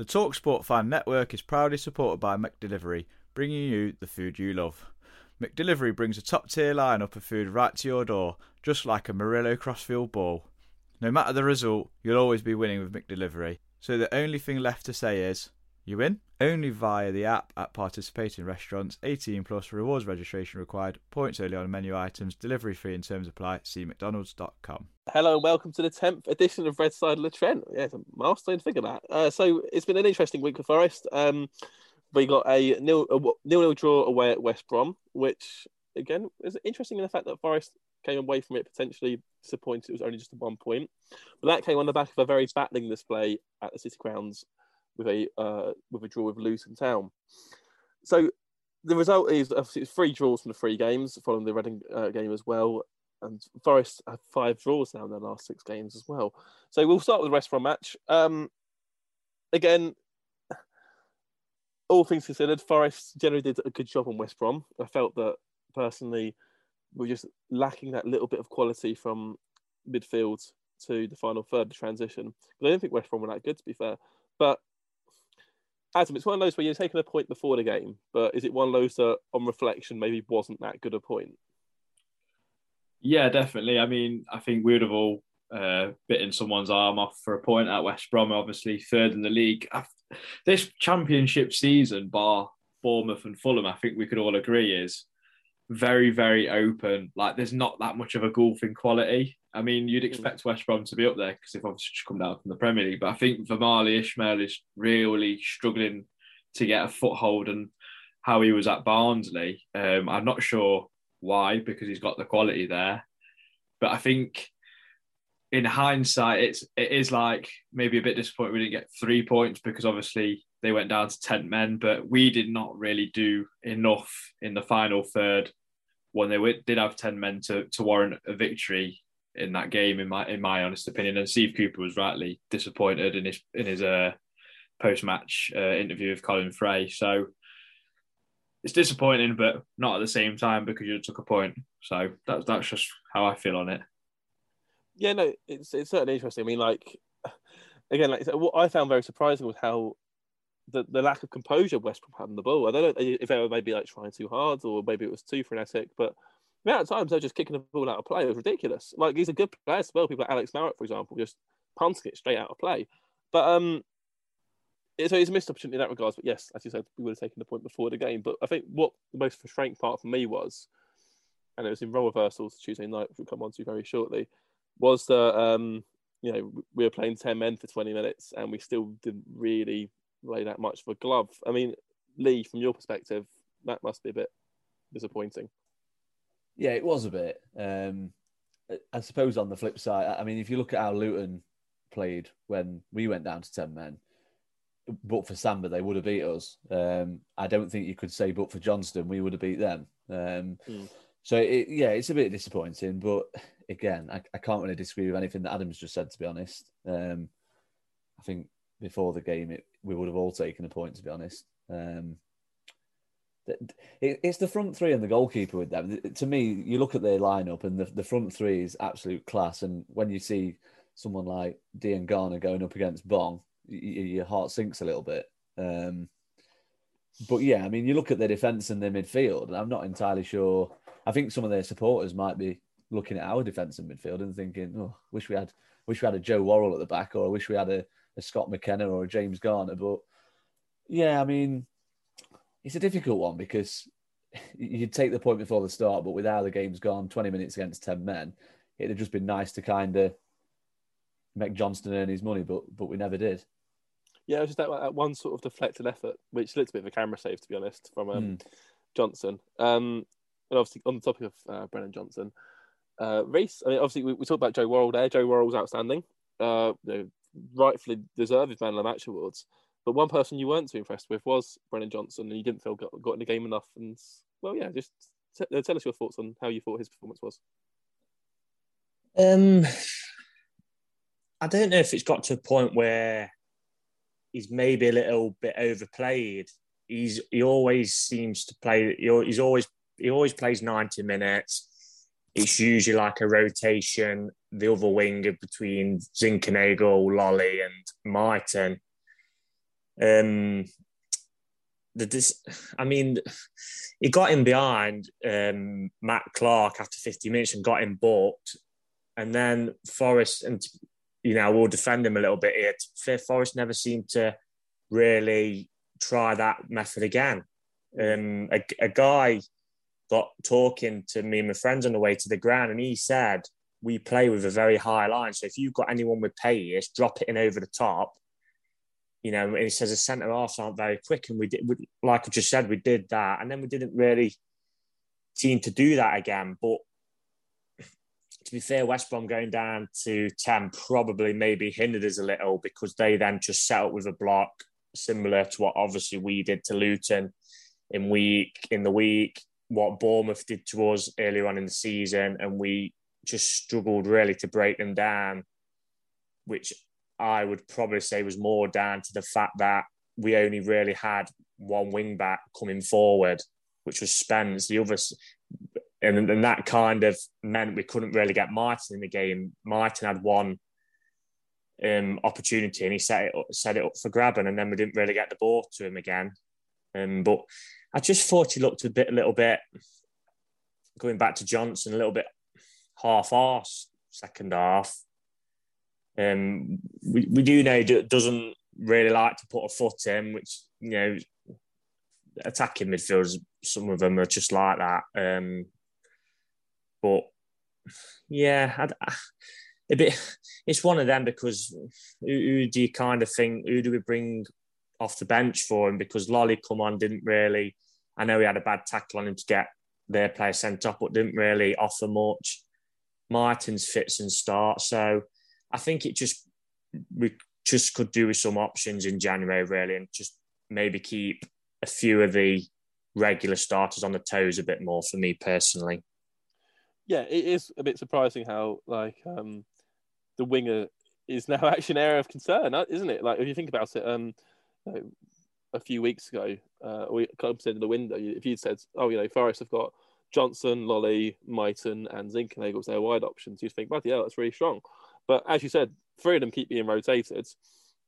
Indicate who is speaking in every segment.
Speaker 1: The TalkSport Fan Network is proudly supported by McDelivery, bringing you the food you love. McDelivery brings a top-tier lineup of food right to your door, just like a Murillo Crossfield ball. No matter the result, you'll always be winning with McDelivery. So the only thing left to say is, you win? Only via the app at participating restaurants. 18 plus rewards registration required. Points only on menu items. Delivery fee in terms apply. See mcdonalds.com.
Speaker 2: Hello and welcome to the 10th edition of Red Side of the Trent. Yeah, it's a milestone figure that. Uh, so it's been an interesting week for Forest. Um, we got a nil, a nil nil draw away at West Brom, which again is interesting in the fact that Forest came away from it potentially disappointed. It was only just one point, but that came on the back of a very battling display at the City Grounds with a uh, with a draw with Luton Town. So the result is obviously three draws from the three games following the Reading uh, game as well. And Forest have five draws now in their last six games as well. So we'll start with the West Brom match. Um, again, all things considered, Forest generally did a good job on West Brom. I felt that personally we are just lacking that little bit of quality from midfield to the final third, the transition. But I don't think West Brom were that good, to be fair. But Adam, it's one of those where you're taking a point before the game, but is it one of those that, on reflection, maybe wasn't that good a point?
Speaker 3: Yeah, definitely. I mean, I think we would have all uh, bitten someone's arm off for a point at West Brom, obviously third in the league. This championship season, bar Bournemouth and Fulham, I think we could all agree is very, very open. Like there's not that much of a golfing quality. I mean, you'd hmm. expect West Brom to be up there because they've obviously just come down from the Premier League. But I think Valérien Ismaël is really struggling to get a foothold and how he was at Barnsley. Um, I'm not sure why because he's got the quality there. But I think in hindsight, it's it is like maybe a bit disappointed we didn't get three points because obviously they went down to ten men, but we did not really do enough in the final third when they did have ten men to to warrant a victory in that game. In my in my honest opinion, and Steve Cooper was rightly disappointed in his in his uh, post match uh, interview with Colin Fray. So it's disappointing, but not at the same time because you took a point. So that's that's just how I feel on it
Speaker 2: yeah, no, it's it's certainly interesting. I mean, like again, like what I found very surprising was how the, the lack of composure West Brom had in the ball. I don't know if they were maybe like trying too hard or maybe it was too frenetic, but the amount of times they're just kicking the ball out of play was ridiculous. Like he's a good player as well. People like Alex Mowatt, for example, just punting it straight out of play. But um, so it's a missed opportunity in that regards. But yes, as you said, we would have taken the point before the game. But I think what the most frustrating part for me was, and it was in role reversals Tuesday night, which we'll come on to very shortly was that um, you know we were playing ten men for twenty minutes and we still didn't really lay that much for a glove. I mean, Lee, from your perspective, that must be a bit disappointing.
Speaker 4: Yeah, it was a bit. Um, I suppose on the flip side, I mean, if you look at how Luton played when we went down to ten men, but for Samba, they would have beat us. Um, I don't think you could say, but for Johnstone, we would have beat them. Um, mm. So it, yeah, it's a bit disappointing, but again, I, I can't really disagree with anything that Adam's just said. To be honest, um, I think before the game, it, we would have all taken a point. To be honest, um, it's the front three and the goalkeeper with them. To me, you look at their lineup, and the, the front three is absolute class. And when you see someone like Diangana going up against Bong, you, your heart sinks a little bit. Um, but yeah, I mean, you look at their defence and their midfield, and I'm not entirely sure I think some of their supporters might be looking at our defence and midfield and thinking, "Oh, wish we had, wish we had a Joe Worrall at the back, or I wish we had a, a Scott McKenna or a James Garner." But yeah, I mean, it's a difficult one because you'd take the point before the start, but with how the game's gone, twenty minutes against ten men, it'd have just been nice to kind of make Johnstone earn his money, but but we never did.
Speaker 2: Yeah, it was just that, that one sort of deflected effort, which looked a bit of a camera save, to be honest, from um, mm. Johnson. Um, and obviously on the topic of uh, Brennan Johnson, uh, Reese. I mean, obviously we, we talked about Joe Worrall there. Joe Worrall's outstanding. Uh, you know, rightfully deserved his man of the match awards. But one person you weren't too impressed with was Brennan Johnson, and you didn't feel got, got in the game enough. And well, yeah, just t- uh, tell us your thoughts on how you thought his performance was.
Speaker 5: Um, I don't know if it's got to a point where he's maybe a little bit overplayed. He's he always seems to play. He's always he always plays ninety minutes. It's usually like a rotation, the other winger between Zinckernagel, Lolley, and Mighten. Um, the dis- I mean, he got in behind um, Matt Clarke after 50 minutes and got him booked. And then Forest, and you know, we'll defend him a little bit here. Fifth Forest never seemed to really try that method again. Um, a, a guy got talking to me and my friends on the way to the ground, and he said, We play with a very high line. So if you've got anyone with pace, drop it in over the top you know, he says the centre halves aren't very quick, and we did, we, like I just said, we did that, and then we didn't really seem to do that again. But to be fair, West Brom going down to ten probably maybe hindered us a little because they then just set up with a block similar to what obviously we did to Luton in week in the week, what Bournemouth did to us earlier on in the season, and we just struggled really to break them down, which I would probably say was more down to the fact that we only really had one wing back coming forward, which was Spence. The others, and, and that kind of meant we couldn't really get Martin in the game. Martin had one um, opportunity and he set it up, set it up for Grabban, and then we didn't really get the ball to him again. Um, but I just thought he looked a bit, a little bit, going back to Johnson, a little bit half-arse second half. Um, we, we do know doesn't really like to put a foot in, which, you know, attacking midfielders, some of them are just like that. Um, but yeah, I, a bit. It's one of them because who, who, do you kind of think? Who do we bring off the bench for him? Because Lolley come on didn't really. I know he had a bad tackle on him to get their player sent off, but didn't really offer much. Martins fits and starts, so I think it just we just could do with some options in January really, and just maybe keep a few of the regular starters on the toes a bit more for me personally.
Speaker 2: Yeah, it is a bit surprising how like um, the winger is now actually an area of concern, uh, isn't it? Like if you think about it, um, a few weeks ago, uh, we of said in the window, if you'd said, "Oh, you know, Forest have got Johnson, Lolley, Mighten, and Zinckernagel as their wide options," you'd think, "Bloody hell, that's really strong." But as you said, three of them keep being rotated.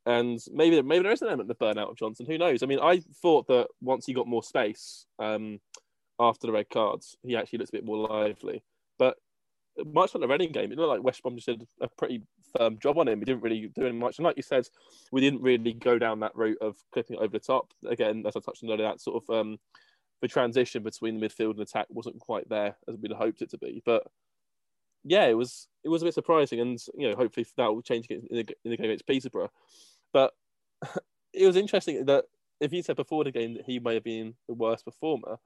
Speaker 2: And maybe maybe there is an element of burnout of Johnson. Who knows? I mean, I thought that once he got more space um, after the red cards, he actually looks a bit more lively. But much like the Reading game, it looked like West Brom just did a pretty firm job on him. He didn't really do much. And like you said, we didn't really go down that route of clipping it over the top. Again, as I touched on earlier, that sort of um, the transition between the midfield and attack wasn't quite there as we'd hoped it to be. But yeah, it was it was a bit surprising, and you know, hopefully that will change in the, in the game against Peterborough. But it was interesting that if you said before the game that he may have been the worst performer,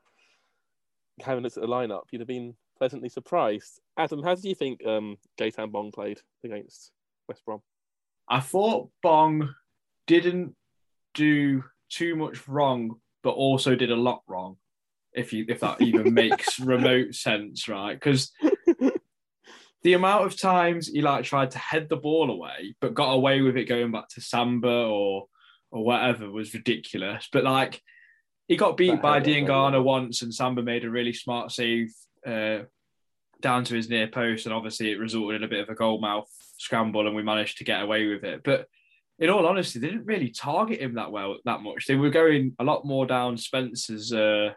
Speaker 2: having looked at the lineup, you'd have been pleasantly surprised. Adam, how do you think um, Gaëtan Bong played against West Brom?
Speaker 3: I thought Bong didn't do too much wrong, but also did a lot wrong. If you if that even makes remote sense, right? Because the amount of times he like tried to head the ball away, but got away with it going back to Samba or or whatever was ridiculous. But like he got beat by Diangana once, and Samba made a really smart save uh, down to his near post, and obviously it resulted in a bit of a goalmouth scramble, and we managed to get away with it. But in all honesty, they didn't really target him that well that much. They were going a lot more down Spence's uh,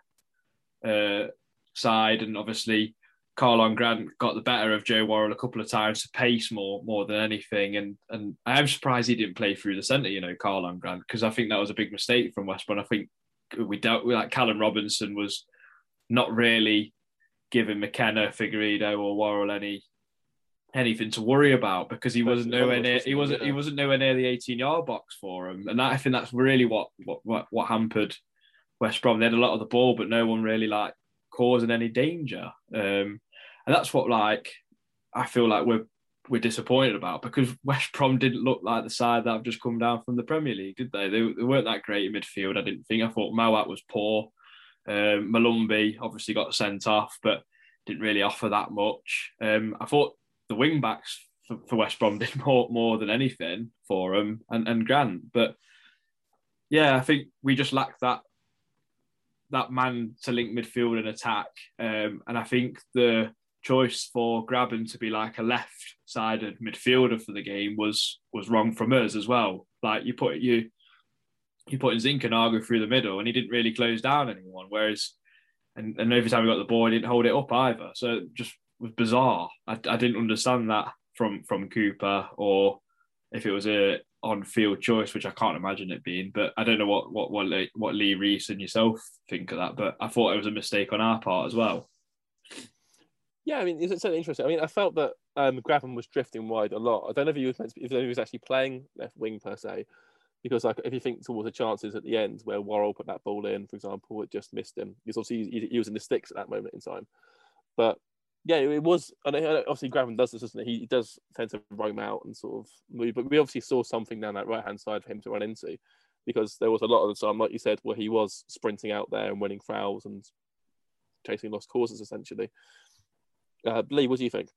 Speaker 3: uh, side, and obviously Karlan Grant got the better of Joe Worrall a couple of times to pace more more than anything. And and I am surprised he didn't play through the centre, you know, Karlan Grant, because I think that was a big mistake from West Brom. I think we dealt with like Callum Robinson was not really giving McKenna, Figueiredo or Worrall any anything to worry about because he wasn't nowhere near he wasn't he wasn't nowhere near the 18 yard box for him. And that, I think that's really what what what, what hampered West Brom. They had a lot of the ball, but no one really like causing any danger. Um, and that's what like I feel like we're we're disappointed about because West Brom didn't look like the side that have just come down from the Premier League, did they? They, they weren't that great in midfield. I didn't think. I thought Mowatt was poor. Um, Molumby obviously got sent off, but didn't really offer that much. Um, I thought the wing backs for, for, West Brom did more more than anything for them and, and Grant. But yeah, I think we just lacked that that man to link midfield and attack. Um, and I think the choice for Grabban to be like a left-sided midfielder for the game was was wrong from us as well. Like you put you you put in Zinckernagel through the middle and he didn't really close down anyone. Whereas and, and every time he got the ball, he didn't hold it up either. So it just was bizarre. I, I didn't understand that from from Cooper or if it was a on field choice, which I can't imagine it being. But I don't know what what what what Lee Reese and yourself think of that. But I thought it was a mistake on our part as well.
Speaker 2: Yeah, I mean, it's certainly interesting. I mean, I felt that um, Grabban was drifting wide a lot. I don't know if he was meant to be, if he was actually playing left wing per se, because like if you think towards the chances at the end where Worrall put that ball in, for example, it just missed him. Because obviously he, he was in the sticks at that moment in time. But yeah, it was. And obviously Grabban does this, doesn't he? He does tend to roam out and sort of move. But we obviously saw something down that right hand side for him to run into, because there was a lot of the time, like you said, where he was sprinting out there and winning fouls and chasing lost causes essentially. Uh, Lee, what do you think?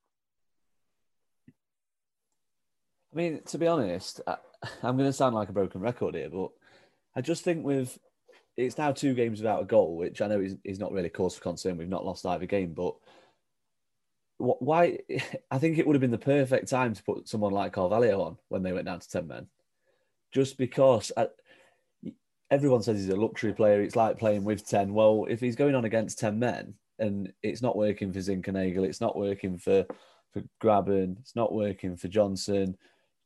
Speaker 4: I mean, to be honest, I, am going to sound like a broken record here, but I just think with it's now two games without a goal, which I know is, is not really cause for concern. We've not lost either game, but why? I think it would have been the perfect time to put someone like Carvalho on when they went down to ten men, just because I, everyone says he's a luxury player. It's like playing with ten. Well, if he's going on against ten men, and it's not working for Zinckernagel, it's not working for for Grabban, it's not working for Johnson.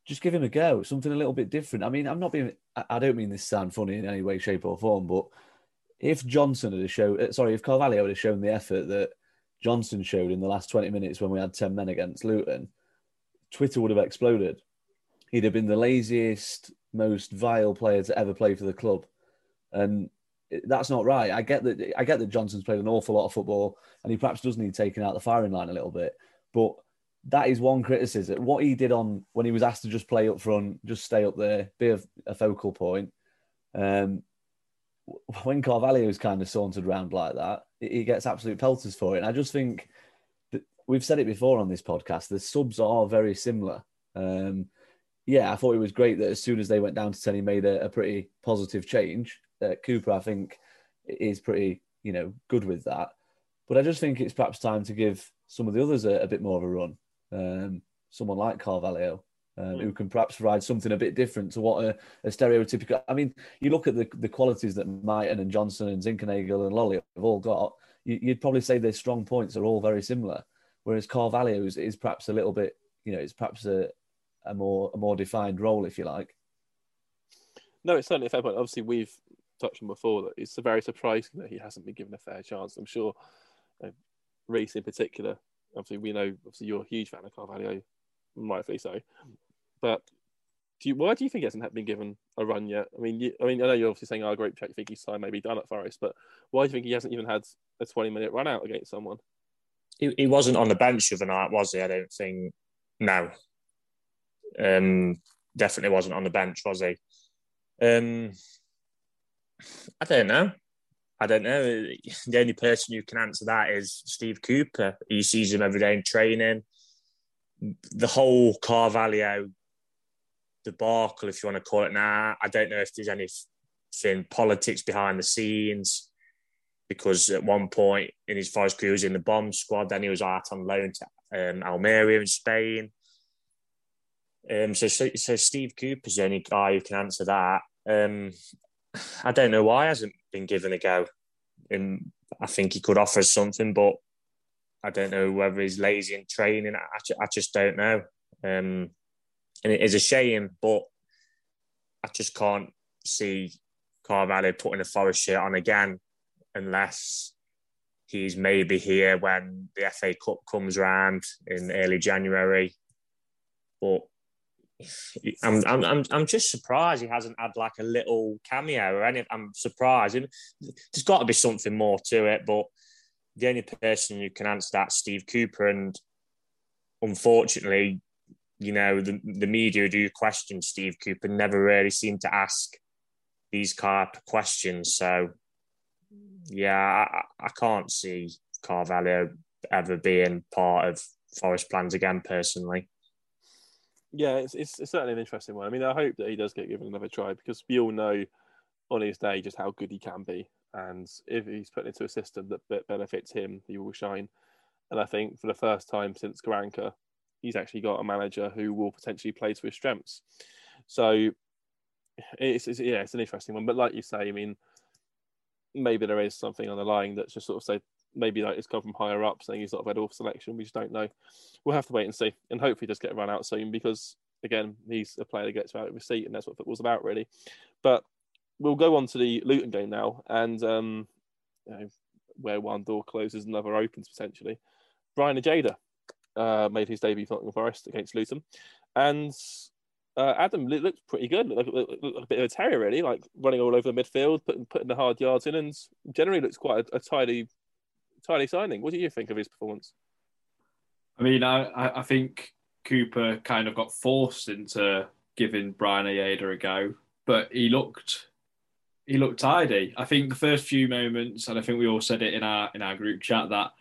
Speaker 4: Just give him a go, something a little bit different. I mean, I'm not being, I don't mean this sound funny in any way, shape, or form, but if Johnson had shown, uh, sorry, if Carvalho had shown the effort that Johnson showed in the last 20 minutes when we had 10 men against Luton, Twitter would have exploded. He'd have been the laziest, most vile player to ever play for the club. And that's not right. I get that. I get that Johnson's played an awful lot of football, and he perhaps does need taking out the firing line a little bit. But that is one criticism. What he did on when he was asked to just play up front, just stay up there, be a, a focal point. Um, when Carvalho's kind of sauntered around like that, he gets absolute pelters for it. And I just think that we've said it before on this podcast. The subs are very similar. Um, yeah, I thought it was great that as soon as they went down to ten, he made a, a pretty positive change uh, Cooper, I think, is pretty, you know, good with that. But I just think it's perhaps time to give some of the others a, a bit more of a run. Um, someone like Carvalho, um, mm. who can perhaps provide something a bit different to what a, a, stereotypical. I mean, you look at the, the qualities that Mighten and Johnson and Zinckernagel and Lolley have all got. You, would probably say their strong points are all very similar, whereas Carvalho is, is perhaps a little bit, you know, it's perhaps a, a more a more defined role, if you like.
Speaker 2: No, it's certainly a fair point. Obviously, we've touched on before that it's very surprising that he hasn't been given a fair chance. I'm sure uh, Reese in particular. Obviously, we know obviously you're a huge fan of Carvalho, rightfully so. But do you, why do you think he hasn't been given a run yet? I mean, you, I mean, I know you're obviously saying, "Oh, great, check think he's time maybe done at Forest," but why do you think he hasn't even had a 20 minute run out against someone?
Speaker 5: He, he wasn't on the bench the night, was he? I don't think. No. Um, definitely wasn't on the bench, was he? Um, I don't know. I don't know. The only person who can answer that is Steve Cooper. He sees him every day in training. The whole Carvalho debacle, if you want to call it now, I don't know if there's anything politics behind the scenes. Because at one point in his first career, he was in the bomb squad. Then he was out on loan to um, Almeria in Spain. Um, so, so, so Steve Cooper's the only guy who can answer that. Um, I don't know why he hasn't been given a go. And I think he could offer something, but I don't know whether he's lazy in training. I, I just don't know. Um, and it is a shame, but I just can't see Carvalho putting a Forest shirt on again unless he's maybe here when the FA Cup comes around in early January. But I'm, I'm, I'm, I'm just surprised he hasn't had like a little cameo or anything. I'm surprised. There's got to be something more to it, but the only person who can answer that, Steve Cooper, and unfortunately, you know, the, the media do question Steve Cooper never really seem to ask these type of questions. So, yeah, I, I can't see Carvalho ever being part of Forest plans again, personally.
Speaker 2: Yeah, it's, it's, it's certainly an interesting one. I mean, I hope that he does get given another try because we all know on his day just how good he can be. And if he's put into a system that benefits him, he will shine. And I think for the first time since Karanka, he's actually got a manager who will potentially play to his strengths. So it's, it's, yeah, it's an interesting one. But like you say, I mean, maybe there is something underlying that's just sort of say maybe like it's come from higher up saying he's not read off selection. We just don't know. We'll have to wait and see, and hopefully just get run out soon because again, he's a player that gets out of his seat, and that's what football's about, really. But we'll go on to the Luton game now, and um, you know, where one door closes, another opens potentially. Braian Ojeda uh, made his debut for Nottingham Forest against Luton, and uh, Adam looked pretty good, looked, looked, a bit of a terrier really, like running all over the midfield, putting putting the hard yards in, and generally looks quite a, a tidy, tidy signing. What do you think of his performance?
Speaker 3: I mean, I I think Cooper kind of got forced into giving Braian Ojeda a go, but he looked he looked tidy. I think the first few moments, and I think we all said it in our in our group chat that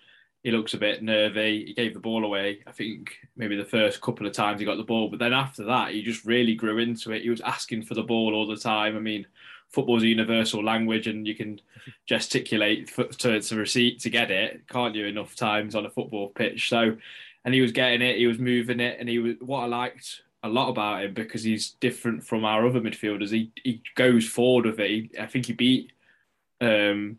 Speaker 3: he looks a bit nervy. He gave the ball away. I think maybe the first couple of times he got the ball, but then after that, he just really grew into it. He was asking for the ball all the time. I mean, football's a universal language, and you can gesticulate to to receipt to get it, can't you? Enough times on a football pitch. So, and he was getting it. He was moving it, and he was what I liked a lot about him because he's different from our other midfielders. He he goes forward with it. He, I think he beat. Um,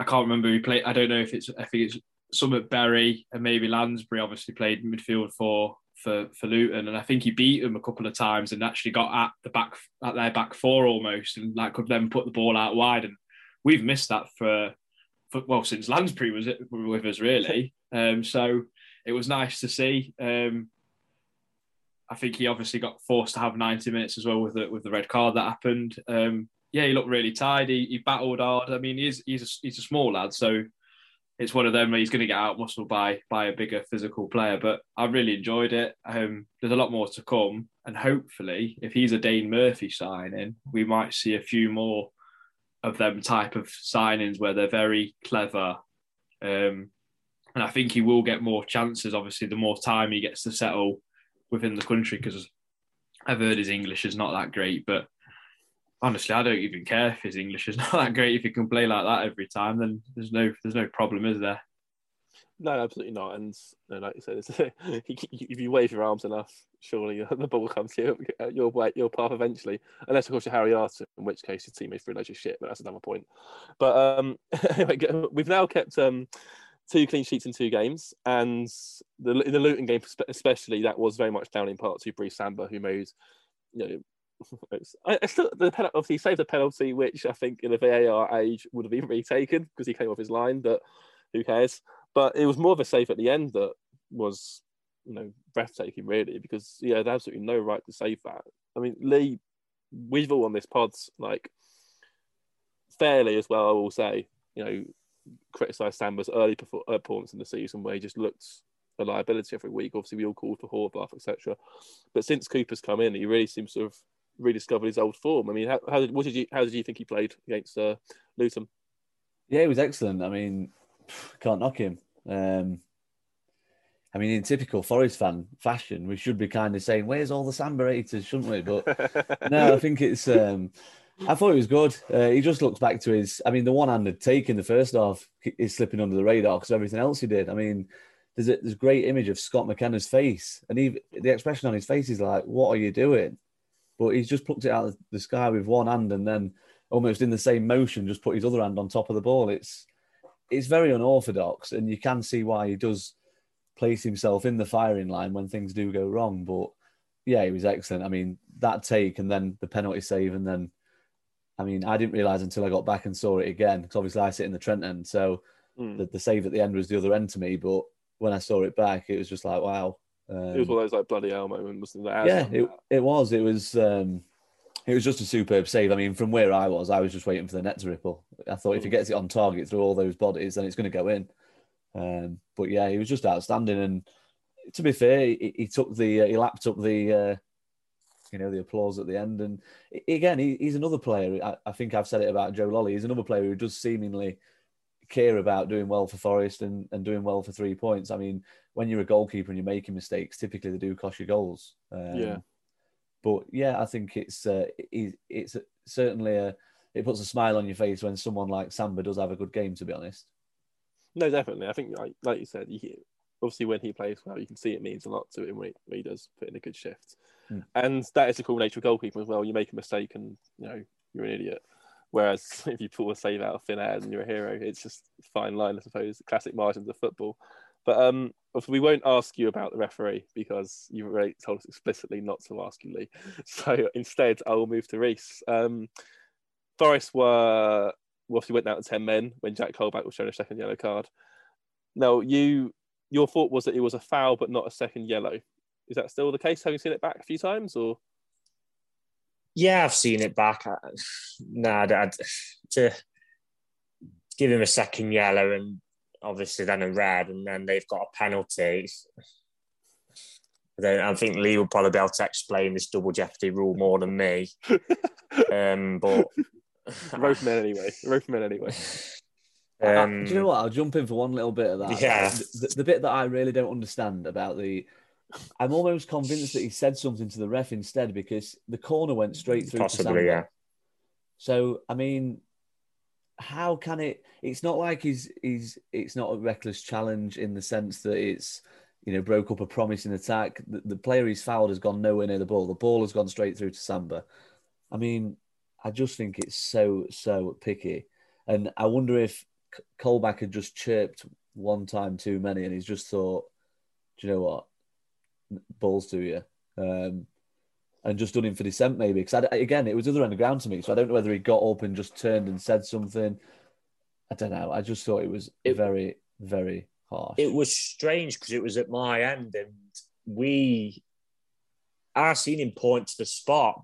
Speaker 3: I can't remember who played. I don't know if it's. I think it's Summit Berry and maybe Lansbury. Obviously played midfield for for for Luton, and I think he beat them a couple of times and actually got at the back at their back four almost, and like could then put the ball out wide. And we've missed that for, for well since Lansbury was with us really. Um, so it was nice to see. Um, I think he obviously got forced to have 90 minutes as well with the with the red card that happened. Um, yeah, he looked really tired. He, he battled hard. I mean, he's he's a, he's a small lad, so it's one of them where he's going to get out muscled by by a bigger physical player. But I really enjoyed it. Um, there's a lot more to come, and hopefully, if he's a Dane Murphy signing, we might see a few more of them type of signings where they're very clever. Um, and I think he will get more chances. Obviously, the more time he gets to settle within the country because I've heard his English is not that great, but honestly, I don't even care if his English is not that great. If he can play like that every time, then there's no there's no problem, is there?
Speaker 2: No, absolutely not. And like you said, if you wave your arms enough, surely the ball comes to you, your way, your path eventually. Unless, of course, you're Harry Arter, in which case your teammates realise you're shit. But that's another point. But um, anyway, we've now kept um, two clean sheets in two games, and the in the Luton game especially, that was very much down in part to Brice Samba, who made you know. I, still the penalty, obviously he saved the penalty, which I think in the VAR age would have been retaken because he came off his line. But who cares? But it was more of a save at the end that was, you know, breathtaking, really, because he had absolutely no right to save that. I mean, Lee, we've all on this pod like fairly as well. I will say, you know, criticised Samba's early uh, performance in the season where he just looked a liability every week. Obviously, we all called for Horvath, etc. But since Cooper's come in, he really seems to have rediscovered his old form. I mean, how, how did what did you how did you think he played against uh, Luton?
Speaker 4: Yeah, he was excellent. I mean, can't knock him. Um, I mean, in typical Forest fan fashion, we should be kind of saying, "Where's all the Samba haters?" Shouldn't we? But no, I think it's. Um, I thought he was good. Uh, he just looks back to his. I mean, the one-handed take in the first half is slipping under the radar because everything else he did. I mean, there's a there's a great image of Scott McKenna's face, and he, the expression on his face is like, "What are you doing?" But he's just plucked it out of the sky with one hand, and then almost in the same motion, just put his other hand on top of the ball. It's it's very unorthodox, and you can see why he does place himself in the firing line when things do go wrong. But yeah, he was excellent. I mean, that take and then the penalty save, and then I mean, I didn't realize until I got back and saw it again because obviously I sit in the Trent end, so mm. the, the, save at the end was the other end to me. But when I saw it back, it was just like wow.
Speaker 2: Um, it was one of those like bloody hell moments, wasn't
Speaker 4: it? Yeah, it, it was. It was. Um, it was just a superb save. I mean, from where I was, I was just waiting for the net to ripple. I thought mm. if he hmm. gets it on target through all those bodies, then it's going to go in. Um, but yeah, he was just outstanding, and to be fair, he, he took the uh, he lapped up the uh, you know the applause at the end, and again, he, he's another player. I, I, think I've said it about Joe Lolley. He's another player who does seemingly care about doing well for Forest and, and doing well for three points. I mean, when you're a goalkeeper and you're making mistakes, typically they do cost you goals. Um,
Speaker 2: yeah.
Speaker 4: But yeah, I think it's uh, it's, it's certainly a it puts a smile on your face when someone like Samba does have a good game. To be honest.
Speaker 2: No, definitely. I think, like, like you said, you, obviously when he plays well, you can see it means a lot to him when he, when he does put in a good shift.
Speaker 4: Hmm.
Speaker 2: And that is the cool nature of goalkeeping as well. You make a mistake and you know you're an idiot. Whereas if you pull a save out of thin air and you're a hero, it's just fine line, I suppose. Classic margins of football. But um, we won't ask you about the referee because you've already told us explicitly not to ask you, Lee. So instead, I will move to Reese. Um, Forest were well, he went down to ten men when Jack Colback was shown a second yellow card. Now, you your thought was that it was a foul but not a second yellow. Is that still the case? Have you seen it back a few times, or?
Speaker 5: Yeah, I've seen it back. Nah, I'd, to give him a second yellow and obviously then a red, and then they've got a penalty. Then I think Lee will probably be able to explain this double jeopardy rule more than me. um, but
Speaker 2: rope men anyway. Rope men anyway.
Speaker 4: Um, do you know what? I'll jump in for one little bit of that.
Speaker 5: Yeah.
Speaker 4: The, the, bit that I really don't understand about the. I'm almost convinced that he said something to the ref instead because the corner went straight through.
Speaker 5: Possibly, yeah.
Speaker 4: So I mean, how can it? It's not like he's he's. It's not a reckless challenge in the sense that it's you know broke up a promising attack. The, the player he's fouled has gone nowhere near the ball. The ball has gone straight through to Samba. I mean, I just think it's so so picky, and I wonder if Colback had just chirped one time too many, and he's just thought, do you know what, balls to you, um, and just done him for dissent maybe. Because again, it was other end of ground to me, so I don't know whether he got up and just turned and said something. I don't know. I just thought it was it, very very harsh.
Speaker 5: It was strange because it was at my end, and we, I seen him point to the spot,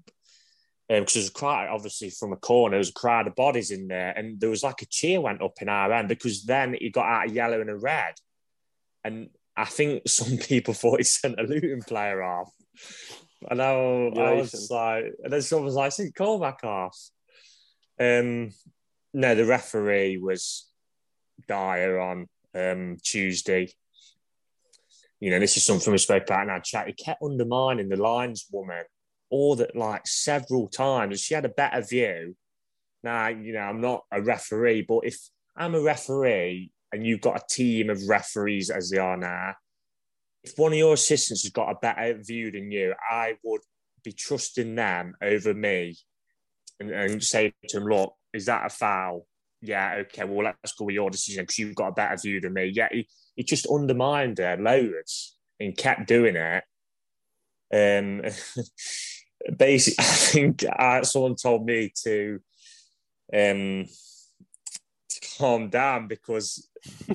Speaker 5: because um, there's a crowd, obviously from a corner, there was a crowd of bodies in there, and there was like a cheer went up in our end because then he got out a yellow and a red, and I think some people thought he sent a Luton player off. And I, I was like, and then someone was like, "Send Colback off." Um, no, the referee was dire on um, Tuesday. You know, this is something we spoke about in our chat. He kept undermining the lineswoman all that like several times. She had a better view. Now, you know, I'm not a referee, but if I'm a referee and you've got a team of referees as they are now, if one of your assistants has got a better view than you, I would be trusting them over me and, and say to them, look, is that a foul? Yeah, okay, well, let's go with your decision because you've got a better view than me. Yeah, he, he just undermined her loads and kept doing it. Um, basically, I think uh, someone told me to um to calm down because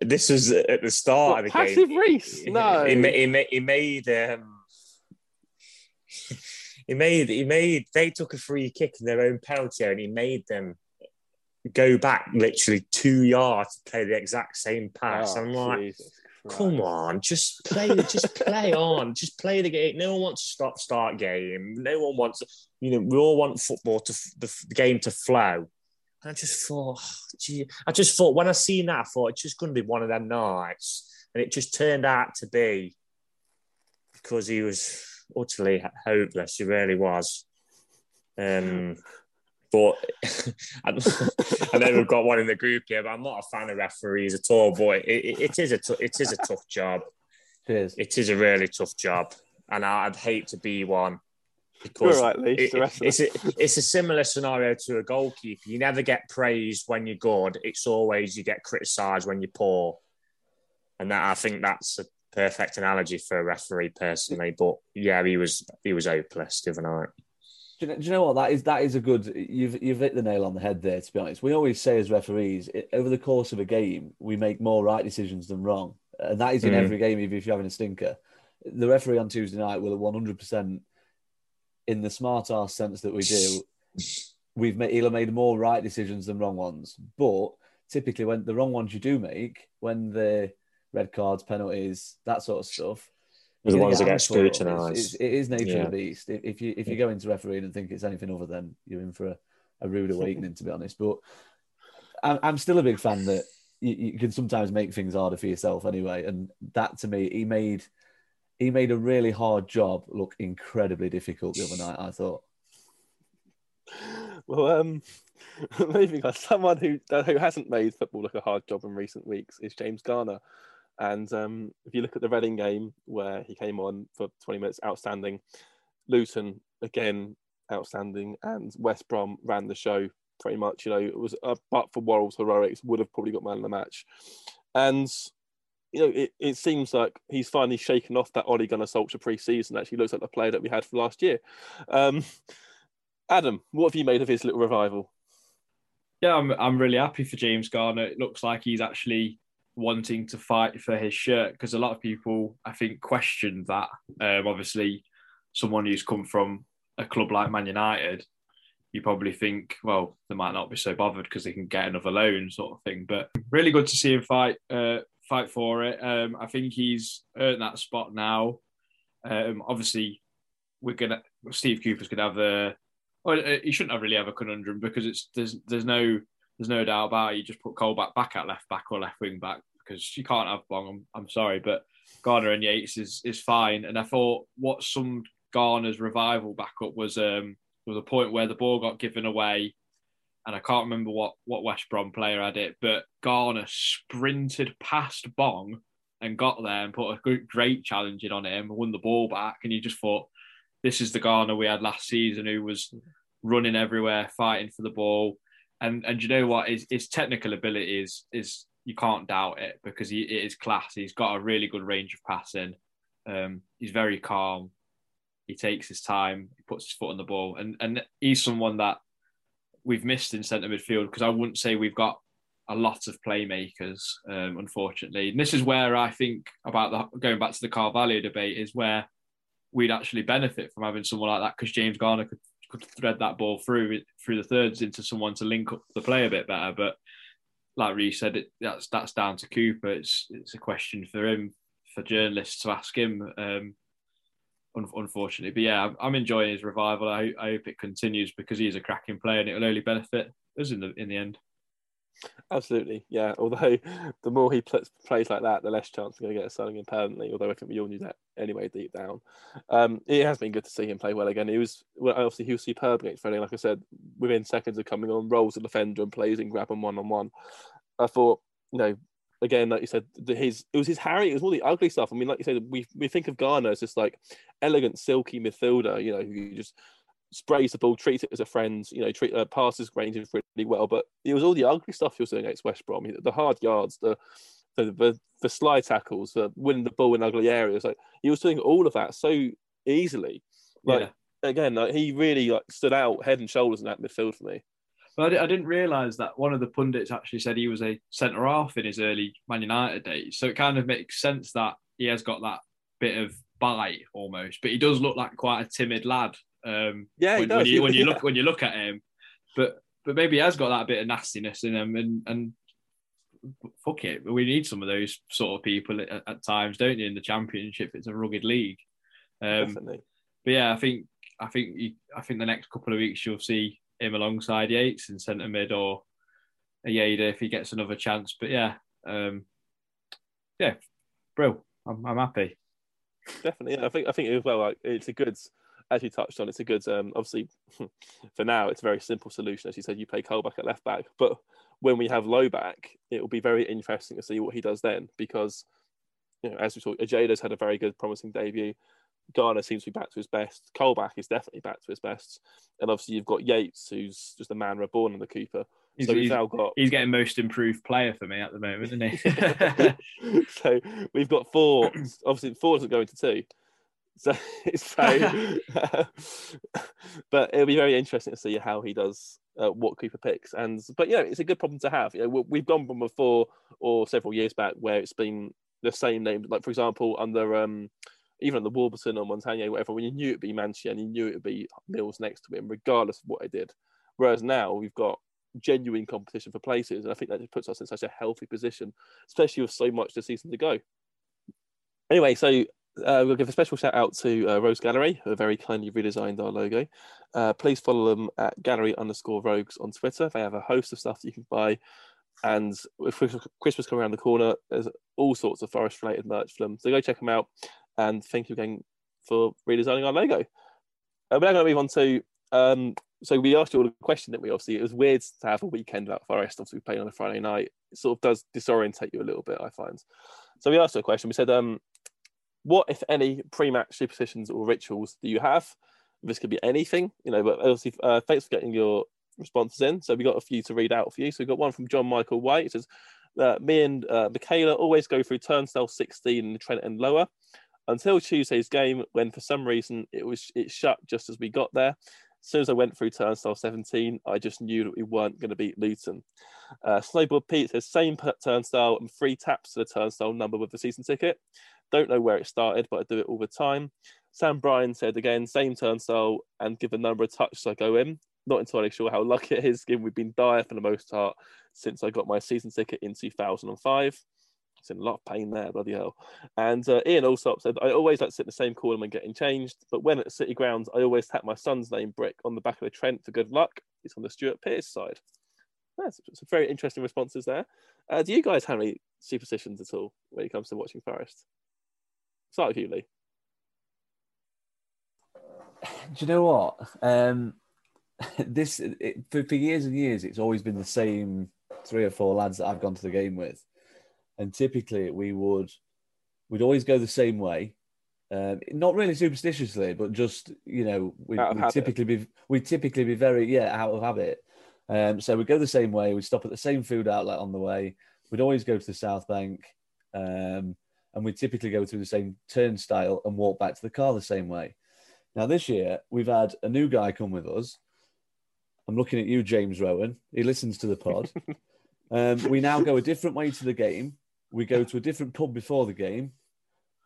Speaker 5: this was at the start what, of the
Speaker 2: passive
Speaker 5: game.
Speaker 2: Reese? No,
Speaker 5: he, he, he, made um, he made he made they took a free kick in their own penalty area and he made them go back literally two yards to play the exact same pass. Oh, I'm like, Jesus Come on, just play, just play on, just play the game. No one wants to stop start game. No one wants, you know, we all want football to the, the game to flow. And I just thought, gee, I just thought when I seen that, I thought it's just going to be one of them nights, and it just turned out to be because he was utterly hopeless. He really was. Um, but I know we've got one in the group here, but I'm not a fan of referees at all. But it, it, it is a t- it is a tough job.
Speaker 4: It is.
Speaker 5: It is a really tough job, and I'd hate to be one because
Speaker 2: right, it,
Speaker 5: it's a, it's a similar scenario to a goalkeeper. You never get praised when you're good. It's always you get criticised when you're poor, and that I think that's a perfect analogy for a referee personally. But yeah, he was he was hopeless the other night.
Speaker 4: Do you, know, do you, know, what that is? That is a good. You've you've hit the nail on the head there. To be honest, we always say as referees, it, over the course of a game, we make more right decisions than wrong, and that is in mm. every game. Even if you're having a stinker, the referee on Tuesday night will at 100 percent, in the smart ass sense that we do, we've made he'll made more right decisions than wrong ones. But typically, when the wrong ones you do make, when the red cards, penalties, that sort of stuff.
Speaker 5: The ones that get scrutinised.
Speaker 4: it's- nature
Speaker 5: Yeah.
Speaker 4: of the beast. If if you if you go into refereeing and think it's anything other than you're in for a, a rude awakening, to be honest. But I'm, I'm still a big fan that you, you can sometimes make things harder for yourself anyway. And that to me, he made he made a really hard job look incredibly difficult the other night. I thought.
Speaker 2: Well, um, moving on. Someone who who hasn't made football look a hard job in recent weeks is James Garner. And um, if you look at the Reading game where he came on for 20 minutes, outstanding. Luton again, outstanding, and West Brom ran the show pretty much. You know, it was uh, but for Worrall's heroics, would have probably got man of the match. And you know, it, it seems like he's finally shaken off that Ole Gunnar Solskjaer pre-season. Actually, looks like the player that we had for last year. Um, Adam, what have you made of his little revival?
Speaker 3: Yeah, I'm I'm really happy for James Garner. It looks like he's actually wanting to fight for his shirt because a lot of people, I think, questioned that. Um, obviously, someone who's come from a club like Man United, you probably think, well, they might not be so bothered because they can get another loan, sort of thing. But really good to see him fight uh, fight for it. Um, I think he's earned that spot now. Um, obviously, we're gonna Steve Cooper's gonna have a well, uh, he shouldn't have really have a conundrum because it's there's there's no there's no doubt about it. You just put Colback back at left back or left wing back because you can't have Bong. I'm, I'm sorry, but Garner and Yates is is fine. And I thought what some Garner's revival backup was um was a point where the ball got given away, and I can't remember what what West Brom player had it, but Garner sprinted past Bong and got there and put a great challenge in on him, won the ball back, and you just thought this is the Garner we had last season who was running everywhere, fighting for the ball. And and you know what? His, his technical ability is is you can't doubt it because he it is class. He's got a really good range of passing. Um, he's very calm. He takes his time. He puts his foot on the ball, and and he's someone that we've missed in centre midfield because I wouldn't say we've got a lot of playmakers, um, unfortunately. And this is where I think about the going back to the Carvalho debate is where we'd actually benefit from having someone like that because James Garner could, could thread that ball through through the thirds into someone to link up the play a bit better. But like Reece said, it, that's that's down to Cooper. It's it's a question for him for journalists to ask him. Um, unfortunately, but yeah, I'm, enjoying his revival. I, I hope it continues because he's a cracking player and it will only benefit us in the in the end.
Speaker 2: Absolutely, yeah. Although the more he pl- plays like that, the less chance we're going to get a in permanently. Although I think we all knew that anyway, deep down. Um, it has been good to see him play well again. He was well, obviously he was superb against Reading. Like I said, within seconds of coming on, rolls the defender and plays in Grabban one on one. I thought, you know, again, like you said, the, his it was his Harry. It was all the ugly stuff. I mean, like you said, we we think of Garner as this like elegant, silky midfielder. You know, who just sprays the ball, treats it as a friend, you know, treat uh, passes range really well. But it was all the ugly stuff he was doing against West Brom, the hard yards, the the, the, the slide tackles, the winning the ball in ugly areas. Like he was doing all of that so easily. Like
Speaker 3: Yeah.
Speaker 2: again, like, he really like stood out head and shoulders in that midfield for me.
Speaker 3: But I, I didn't realise that one of the pundits actually said he was a centre half in his early Man United days. So it kind of makes sense that he has got that bit of bite almost. But he does look like quite a timid lad. Um,
Speaker 2: Yeah, he
Speaker 3: when,
Speaker 2: does.
Speaker 3: when you when you
Speaker 2: Yeah.
Speaker 3: look when you look at him, but but maybe he has got that bit of nastiness in him, and and fuck it, we need some of those sort of people at, at times, don't you? In the Championship, it's a rugged league. Um,
Speaker 2: Definitely.
Speaker 3: but yeah, I think I think you, I think the next couple of weeks you'll see him alongside Yates in centre mid or a if he gets another chance. But yeah, um, yeah, bro, I'm, I'm happy.
Speaker 2: Definitely, yeah. I think I think as well. Like it's a good, as you touched on, it's a good. Um, obviously, for now, it's a very simple solution. As you said, you play Colback at left back, but when we have Lowe back, it will be very interesting to see what he does then because, you know, as we saw, Ojeda's had a very good, promising debut. Garner seems to be back to his best. Colback is definitely back to his best, and obviously you've got Yates, who's just a man reborn in the Cooper.
Speaker 3: He's,
Speaker 2: so we've
Speaker 3: he's-
Speaker 2: now got
Speaker 3: he's getting most improved player for me at the moment, isn't he?
Speaker 2: so we've got four. Obviously, four doesn't go into two. So, so but it'll be very interesting to see how he does uh, what Cooper picks. And but you know, it's a good problem to have. You know, we- we've gone from before or several years back where it's been the same name. Like for example, under um, even under Warburton or Montanier, whatever, when you knew it'd be Mancienne and you knew it'd be Mills next to him, regardless of what they did. Whereas now we've got genuine competition for places. And I think that just puts us in such a healthy position, especially with so much the season to go. Anyway, so uh, we'll give a special shout out to uh, Rogues Gallery, who very kindly redesigned our logo. Uh, please follow them at gallery underscore rogues on Twitter. They have a host of stuff that you can buy. And with Christmas coming around the corner, there's all sorts of forest related merch for them. So go check them out. And thank you again for redesigning our logo. Uh, we're now going to move on to. Um, so we asked you all a question that we obviously it was weird to have a weekend about Forest. Obviously, played on a Friday night. It sort of does disorientate you a little bit, I find. So we asked you a question. We said, um, what, if any, pre-match superstitions or rituals do you have? This could be anything, you know. But obviously, uh, thanks for getting your responses in. So we got a few to read out for you. So we got one from John Michael White. It says, uh, "Me and uh, Michaela always go through turnstile 16 in Trent End lower until Tuesday's game, when for some reason it was it shut just as we got there. As soon as I went through turnstile 17, I just knew that we weren't going to beat Luton. Uh, Snowboard Pete says same turnstile and three taps to the turnstile number with the season ticket. Don't know where it started, but I do it all the time. Sam Bryan said again, same turnstile and give a number of touches I go in. Not entirely sure how lucky it is, given we've been dire for the most part since I got my season ticket in 2005. In a lot of pain there, bloody hell. And uh, Ian Allsop said, I always like to sit in the same corner when getting changed, but when at City Grounds, I always tap my son's name brick on the back of the Trent for good luck. It's on the Stuart Pearce side. That's some very interesting responses there. Uh, do you guys have any superstitions at all when it comes to watching Forest? Start with you, Lee.
Speaker 4: Do you know what? Um, this it, for, for years and years, it's always been the same three or four lads that I've gone to the game with, and typically we would we'd always go the same way. Um, not really superstitiously, but just you know, we typically be we typically be very yeah out of habit. Um, so we go the same way. We stop at the same food outlet on the way. We'd always go to the South Bank. Um, and we typically go through the same turnstile and walk back to the car the same way. Now, this year, we've had a new guy come with us. I'm looking at you, James Rowan. He listens to the pod. um, we now go a different way to the game. We go to a different pub before the game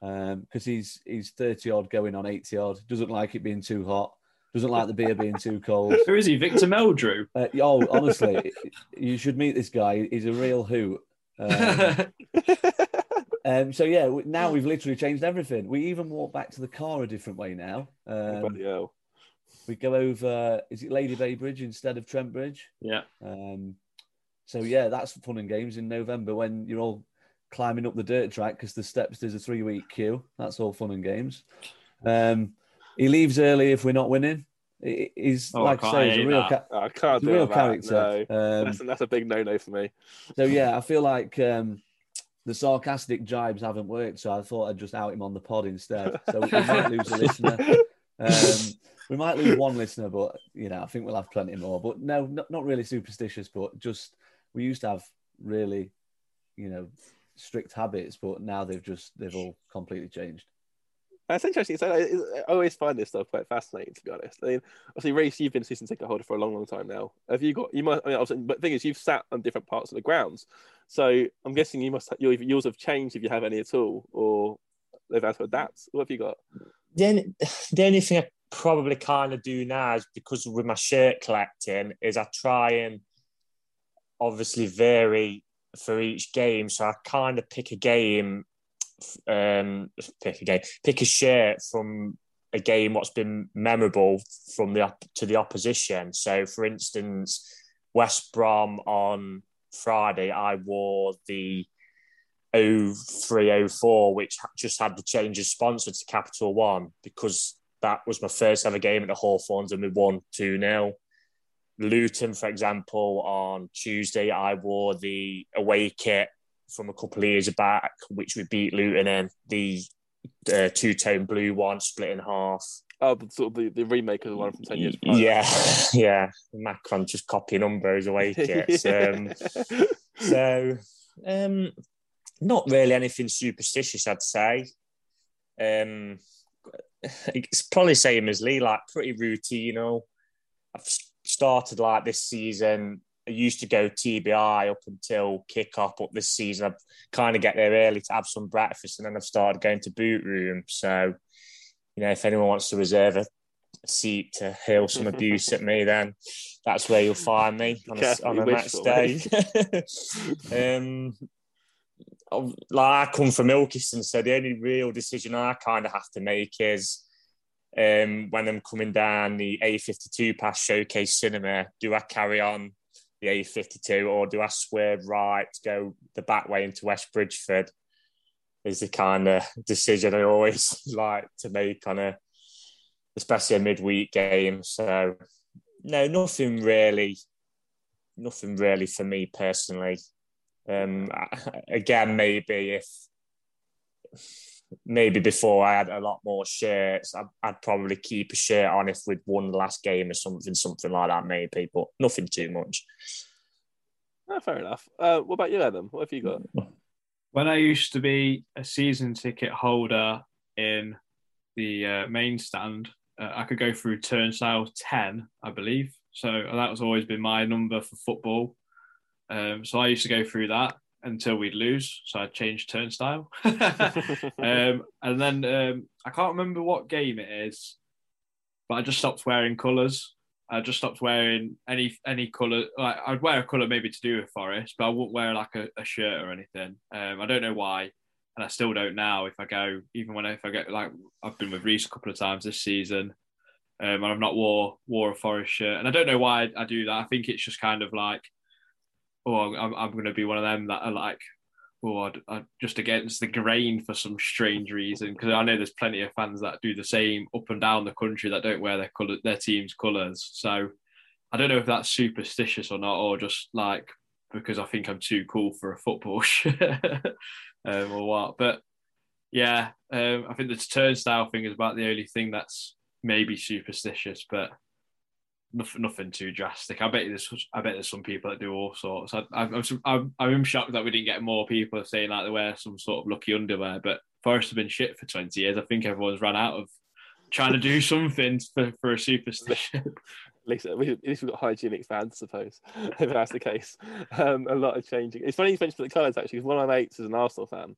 Speaker 4: because um, he's he's 30 odd going on 80 odd. Doesn't like it being too hot. Doesn't like the beer being too cold.
Speaker 3: Who is he? Victor Meldrew?
Speaker 4: Uh, oh, honestly, you should meet this guy. He's a real hoot. Um, Um, so yeah, now we've literally changed everything. We even walk back to the car a different way now. Um, we go over. Is it Lady Bay Bridge instead of Trent Bridge?
Speaker 3: Yeah.
Speaker 4: Um, so yeah, that's fun and games in November when you're all climbing up the dirt track because the steps there's a three week queue. That's all fun and games. Um, he leaves early if we're not winning. He's oh, like I say, he's a real, ca-
Speaker 2: I can't
Speaker 4: a real character.
Speaker 2: No. Um, that's, that's, a big no no for me.
Speaker 4: So yeah, I feel like um, the sarcastic jibes haven't worked, so I thought I'd just out him on the pod instead. So we might lose a listener. Um, we might lose one listener, but you know, I think we'll have plenty more. But no, not, not really superstitious, but just we used to have really, you know, strict habits, but now they've just they've all completely changed.
Speaker 2: That's interesting. So I, always find this stuff quite fascinating, to be honest. I mean, obviously, Reese, you've been a season ticket holder for a long, long time now. Have you got? You might. I mean, but the thing is, you've sat on different parts of the grounds, so I'm guessing you must. Your yours have changed if you have any at all, or they've had to adapt. What have you got?
Speaker 5: Then the only thing I probably kind of do now is because with my shirt collecting is I try and obviously vary for each game. So I kind of pick a game um, pick a game, pick a shirt from a game what's been memorable from the to the opposition. So, for instance, West Brom on Friday, I wore the 0304, which just had the change of sponsor to Capital One because that was my first ever game at the Hawthorns and we won 2 0. Luton, for example, on Tuesday, I wore the away kit from a couple of years back, which we beat Luton in the uh, two tone blue one split in half.
Speaker 2: Oh, the, sort of the, the remake of the one from 10 years
Speaker 5: prior. Yeah, yeah. Macron just copying numbers away kits. Um, so, um, not really anything superstitious, I'd say. Um, it's probably same as Lee, like pretty routine. You know, I've started like this season I used to go TBI up until kick off, but this season I kind of get there early to have some breakfast, and then I've started going to boot room. So, you know, if anyone wants to reserve a seat to hurl some abuse at me, then that's where you'll find me on a, on a match day. um, like I come from Ilkeston, so the only real decision I kind of have to make is um, when I'm coming down the A52 past Showcase Cinema, do I carry on the A52 or do I swerve right, go the back way into West Bridgford? Is the kind of decision I always like to make on a, especially a midweek game. So, no, nothing really, nothing really for me personally. Um, again, maybe if maybe before I had a lot more shirts, I'd, I'd probably keep a shirt on if we'd won the last game or something, something like that, maybe, but nothing too much.
Speaker 2: Oh, fair enough. Uh, what about you, Adam? What have you got?
Speaker 3: When I used to be a season ticket holder in the uh, main stand, uh, I could go through turnstile 10, I believe. So that was always been my number for football. Um, so I used to go through that until we'd lose. So I changed turnstile. um, and then um, I can't remember what game it is, but I just stopped wearing colours. I just stopped wearing any any colour. Like I'd wear a colour maybe to do with Forest, but I wouldn't wear like a, a shirt or anything. Um, I don't know why, and I still don't now. If I go, even when I, if I get like I've been with Reese a couple of times this season, um, and I've not wore wore a Forest shirt, and I don't know why I, I do that. I think it's just kind of like, oh, I'm, I'm going to be one of them that are like, oh, I'd, I'd just against the grain for some strange reason. Because I know there's plenty of fans that do the same up and down the country that don't wear their color, their team's colours. So I don't know if that's superstitious or not, or just like because I think I'm too cool for a football shirt um, or what. But yeah, um, I think the turnstile thing is about the only thing that's maybe superstitious, but nothing, nothing too drastic. I bet there's, I bet there's some people that do all sorts. I, I'm, I'm, I'm shocked that we didn't get more people saying like they wear some sort of lucky underwear. But Forest have been shit for 20 years. I think everyone's run out of trying to do something for, for a superstition.
Speaker 2: At least, at least we've got hygienic fans, I suppose, if that's the case. Um, a lot of changing. It's funny you mentioned the colours actually, because one of my mates is an Arsenal fan.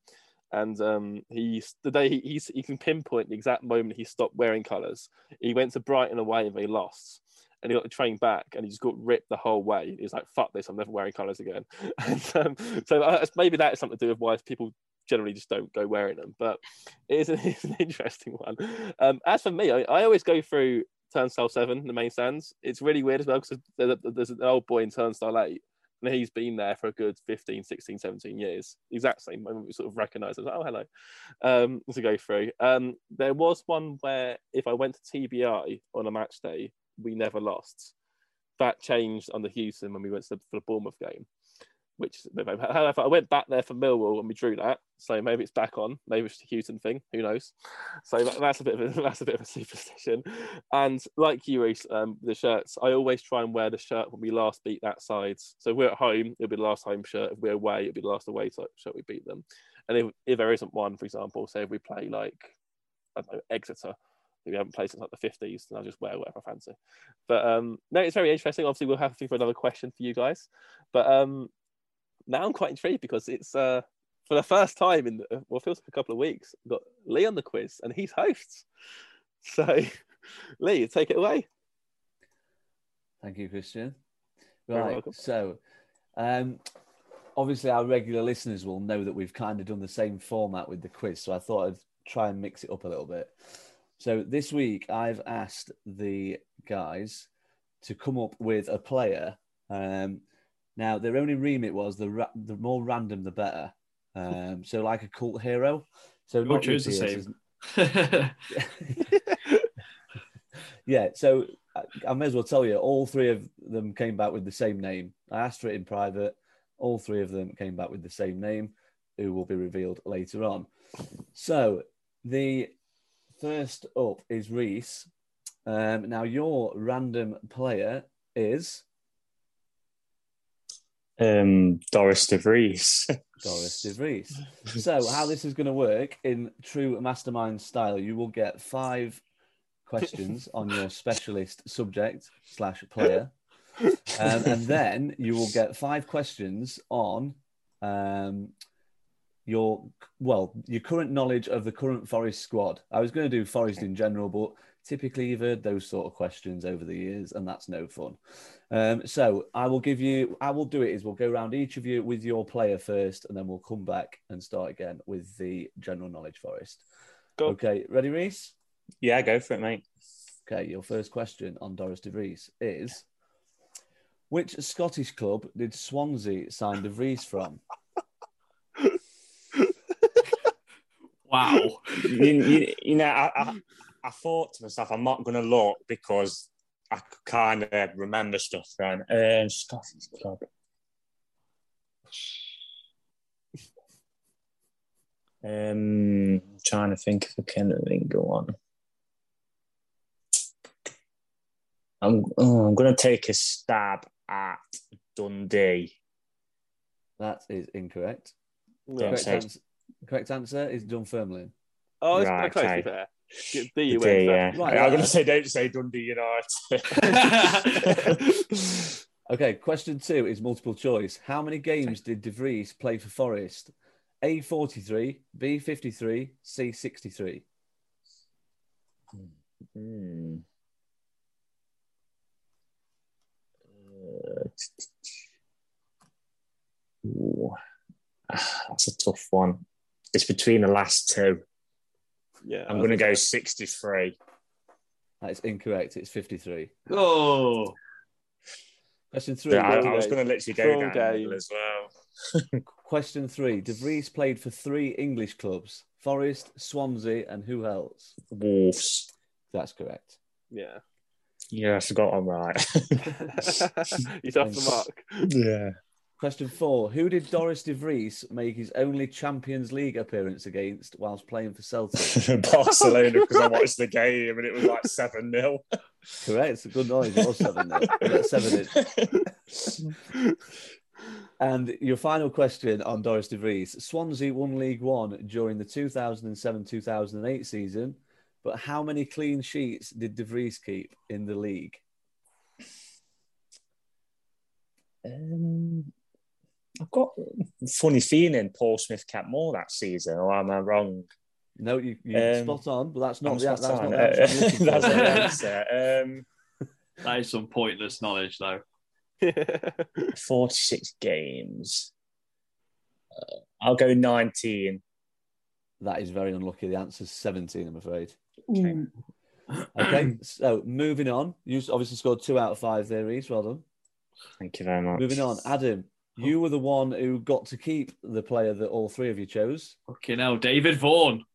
Speaker 2: And um, he's the day he, he's, he can pinpoint the exact moment he stopped wearing colours. He went to Brighton away and they lost and he got the train back and he just got ripped the whole way. He's like, fuck this, I'm never wearing colours again. And um, so uh, maybe that is something to do with why people generally just don't go wearing them. But it is an, it's an interesting one. Um, as for me, I, I, always go through Turnstile 7, the main stands. It's really weird as well because there's, there's an old boy in Turnstile 8 and he's been there for a good 15, 16, 17 years. Exact same moment we sort of recognise it. Like, oh, hello. Um, to go through. Um, there was one where if I went to TBI on a match day, we never lost. That changed under Hughton when we went to the, for the Bournemouth game. Which, however, I went back there for Millwall and we drew that, so maybe it's back on. Maybe it's the Hughton thing. Who knows? So that, that's a bit of a, that's a bit of a superstition. And like you, Reese, um, the shirts, I always try and wear the shirt when we last beat that side. So if we're at home, it'll be the last home shirt. If we're away, it'll be the last away shirt we beat them. And if, if there isn't one, for example, say if we play like I don't know Exeter, we haven't played since like the 50s, and I'll just wear whatever I fancy. But um, no, it's very interesting. Obviously, we'll have to for another question for you guys. But um, now I'm quite intrigued because it's uh, for the first time in the, well, feels like a couple of weeks, we've got Lee on the quiz, and he's host. So, Lee, take it away.
Speaker 4: Thank you, Christian. Right, so um, obviously our regular listeners will know that we've kind of done the same format with the quiz, so I thought I'd try and mix it up a little bit. So this week I've asked the guys to come up with a player. Um, now their only remit was the ra- the more random the better. Um, so like a cult hero. So
Speaker 3: not choose the same.
Speaker 4: yeah. So I, I may as well tell you, all three of them came back with the same name. I asked for it in private. All three of them came back with the same name, who will be revealed later on. So the first up is Reese. Um, now, your random player is
Speaker 5: um, Dorus De Vries.
Speaker 4: Dorus De Vries. So, how this is going to work in true mastermind style, you will get five questions on your specialist subject slash player, um, and then you will get five questions on um, your well your current knowledge of the current Forest squad. I was going to do Forest in general, but Typically, you've heard those sort of questions over the years, and that's no fun. Um, so I will give you. I will do it. Is we'll go around each of you with your player first, and then we'll come back and start again with the general knowledge forest.
Speaker 2: Go.
Speaker 4: Okay, ready, Reese?
Speaker 5: Yeah, go for it, mate.
Speaker 4: Okay, your first question on Dorus De Vries is: Which Scottish club did Swansea sign De Vries from?
Speaker 3: Wow.
Speaker 5: you, you, you know, I, I, I thought to myself, I'm not going to look because I kind of remember stuff then. Um, Scottish club. Um, trying to think if I can think of one. I'm, oh, I'm going to take a stab at Dundee.
Speaker 4: That is incorrect.
Speaker 2: Yeah.
Speaker 5: Don't
Speaker 4: Correct,
Speaker 5: say-
Speaker 4: answer, correct answer is Dunfermline.
Speaker 2: Oh, it's
Speaker 5: Right,
Speaker 2: quite close
Speaker 5: okay.
Speaker 2: be fair. Get D, you win.
Speaker 5: yeah.
Speaker 4: Right,
Speaker 5: I'm going to say, don't say Dundee United.
Speaker 4: Okay, question two is multiple choice. How many games did De Vries play for Forest? A forty three, B fifty three, C sixty three.
Speaker 5: Hmm. Uh. That's a tough one. It's between the last two.
Speaker 2: Yeah,
Speaker 5: I'm going to go 63.
Speaker 4: That is incorrect. It's fifty three.
Speaker 3: oh.
Speaker 4: Question three.
Speaker 5: Yeah, I, I was going to literally go
Speaker 2: Wrong
Speaker 5: down
Speaker 2: game.
Speaker 5: as well.
Speaker 4: Question three. De Vries played for three English clubs: Forest, Swansea, and who else?
Speaker 5: Wolves.
Speaker 4: That's correct.
Speaker 2: Yeah.
Speaker 5: Yeah, I forgot I'm right.
Speaker 2: He's off the mark.
Speaker 5: yeah.
Speaker 4: Question four. Who did Dorus De Vries make his only Champions League appearance against whilst playing for Celtic?
Speaker 5: Barcelona because I watched the game and it was like 7 0.
Speaker 4: correct. Good knowledge. It was seven. Though. You got seven in. And your final question on Dorus De Vries. Swansea won League One during the 2007 2008 season, but how many clean sheets did De Vries keep in the league?
Speaker 5: Um, I've got a funny feeling Paul Smith kept more that season, or am I wrong?
Speaker 4: No, you, you
Speaker 5: Um,
Speaker 4: spot on, but that's not
Speaker 5: I'm
Speaker 4: the that's not the answer I'm looking for.
Speaker 5: That's not the answer. Um,
Speaker 3: That is some pointless knowledge, though.
Speaker 5: 46 games. Uh, I'll go 19.
Speaker 4: That is very unlucky. The answer's 17, I'm afraid.
Speaker 5: Okay.
Speaker 4: Okay, so moving on. You obviously scored two out of five there, Reese. Well done.
Speaker 5: Thank you very much.
Speaker 4: Moving on. Adam, you were the one who got to keep the player that all three of you chose,
Speaker 3: Fucking hell, David Vaughan.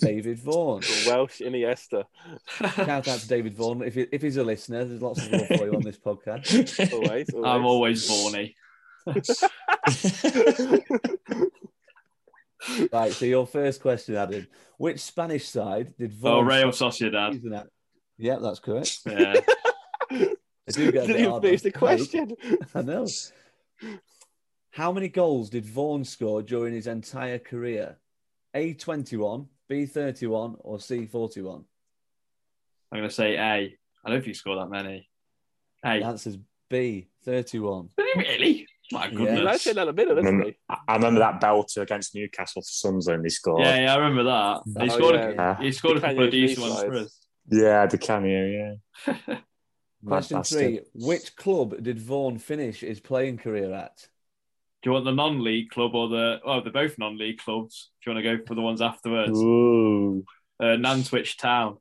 Speaker 4: David Vaughan.
Speaker 2: Welsh Iniesta.
Speaker 4: Shout out to David Vaughan. If, he, if he's a listener, there's lots of love for you on this podcast.
Speaker 2: Always. always.
Speaker 3: I'm always Vaughany.
Speaker 4: Right, so your first question, Adam. Which Spanish side did Vaughan...
Speaker 3: Oh,
Speaker 4: Vaughan
Speaker 3: Real Sociedad.
Speaker 4: season at? Yeah, that's correct.
Speaker 3: Yeah.
Speaker 4: I do get a
Speaker 2: Didn't even finish the question.
Speaker 4: I know. How many goals did Vaughan score during his entire career? A21, B31, or C41?
Speaker 3: I'm going to say A. I don't think he scored that many.
Speaker 4: The
Speaker 3: A.
Speaker 4: answer's B31.
Speaker 3: Really? My goodness.
Speaker 2: actually done a bit of this,
Speaker 5: I I remember that belter against Newcastle for Sunderland he scored.
Speaker 3: Yeah, yeah, I remember that. He
Speaker 4: Oh,
Speaker 3: scored,
Speaker 2: yeah.
Speaker 3: a, he scored a
Speaker 2: The
Speaker 3: couple of decent ones for us.
Speaker 5: Yeah, the cameo, yeah.
Speaker 4: Question three. Which club did Vaughan finish his playing career at?
Speaker 3: Do you want the non-league club or the? Oh, they're both non-league clubs. Do you want to go for the ones afterwards?
Speaker 5: Ooh.
Speaker 3: Uh, Nantwich Town.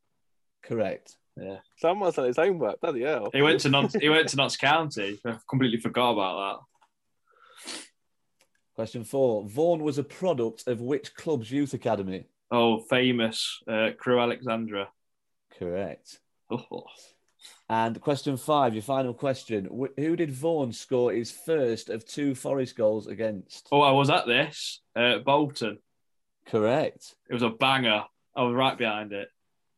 Speaker 4: Correct. Yeah.
Speaker 2: Someone's done his homework. Bloody hell.
Speaker 3: He went to Notts, he went to Notts County. I completely forgot about that.
Speaker 4: Question four. Vaughan was a product of which club's youth academy?
Speaker 3: Oh, famous uh, Crewe Alexandra.
Speaker 4: Correct.
Speaker 3: Oh.
Speaker 4: And question five, your final question. Who did Vaughan score his first of two Forest goals against?
Speaker 3: oh, I was at this. Uh, Bolton.
Speaker 4: Correct.
Speaker 3: It was a banger. I was right behind it.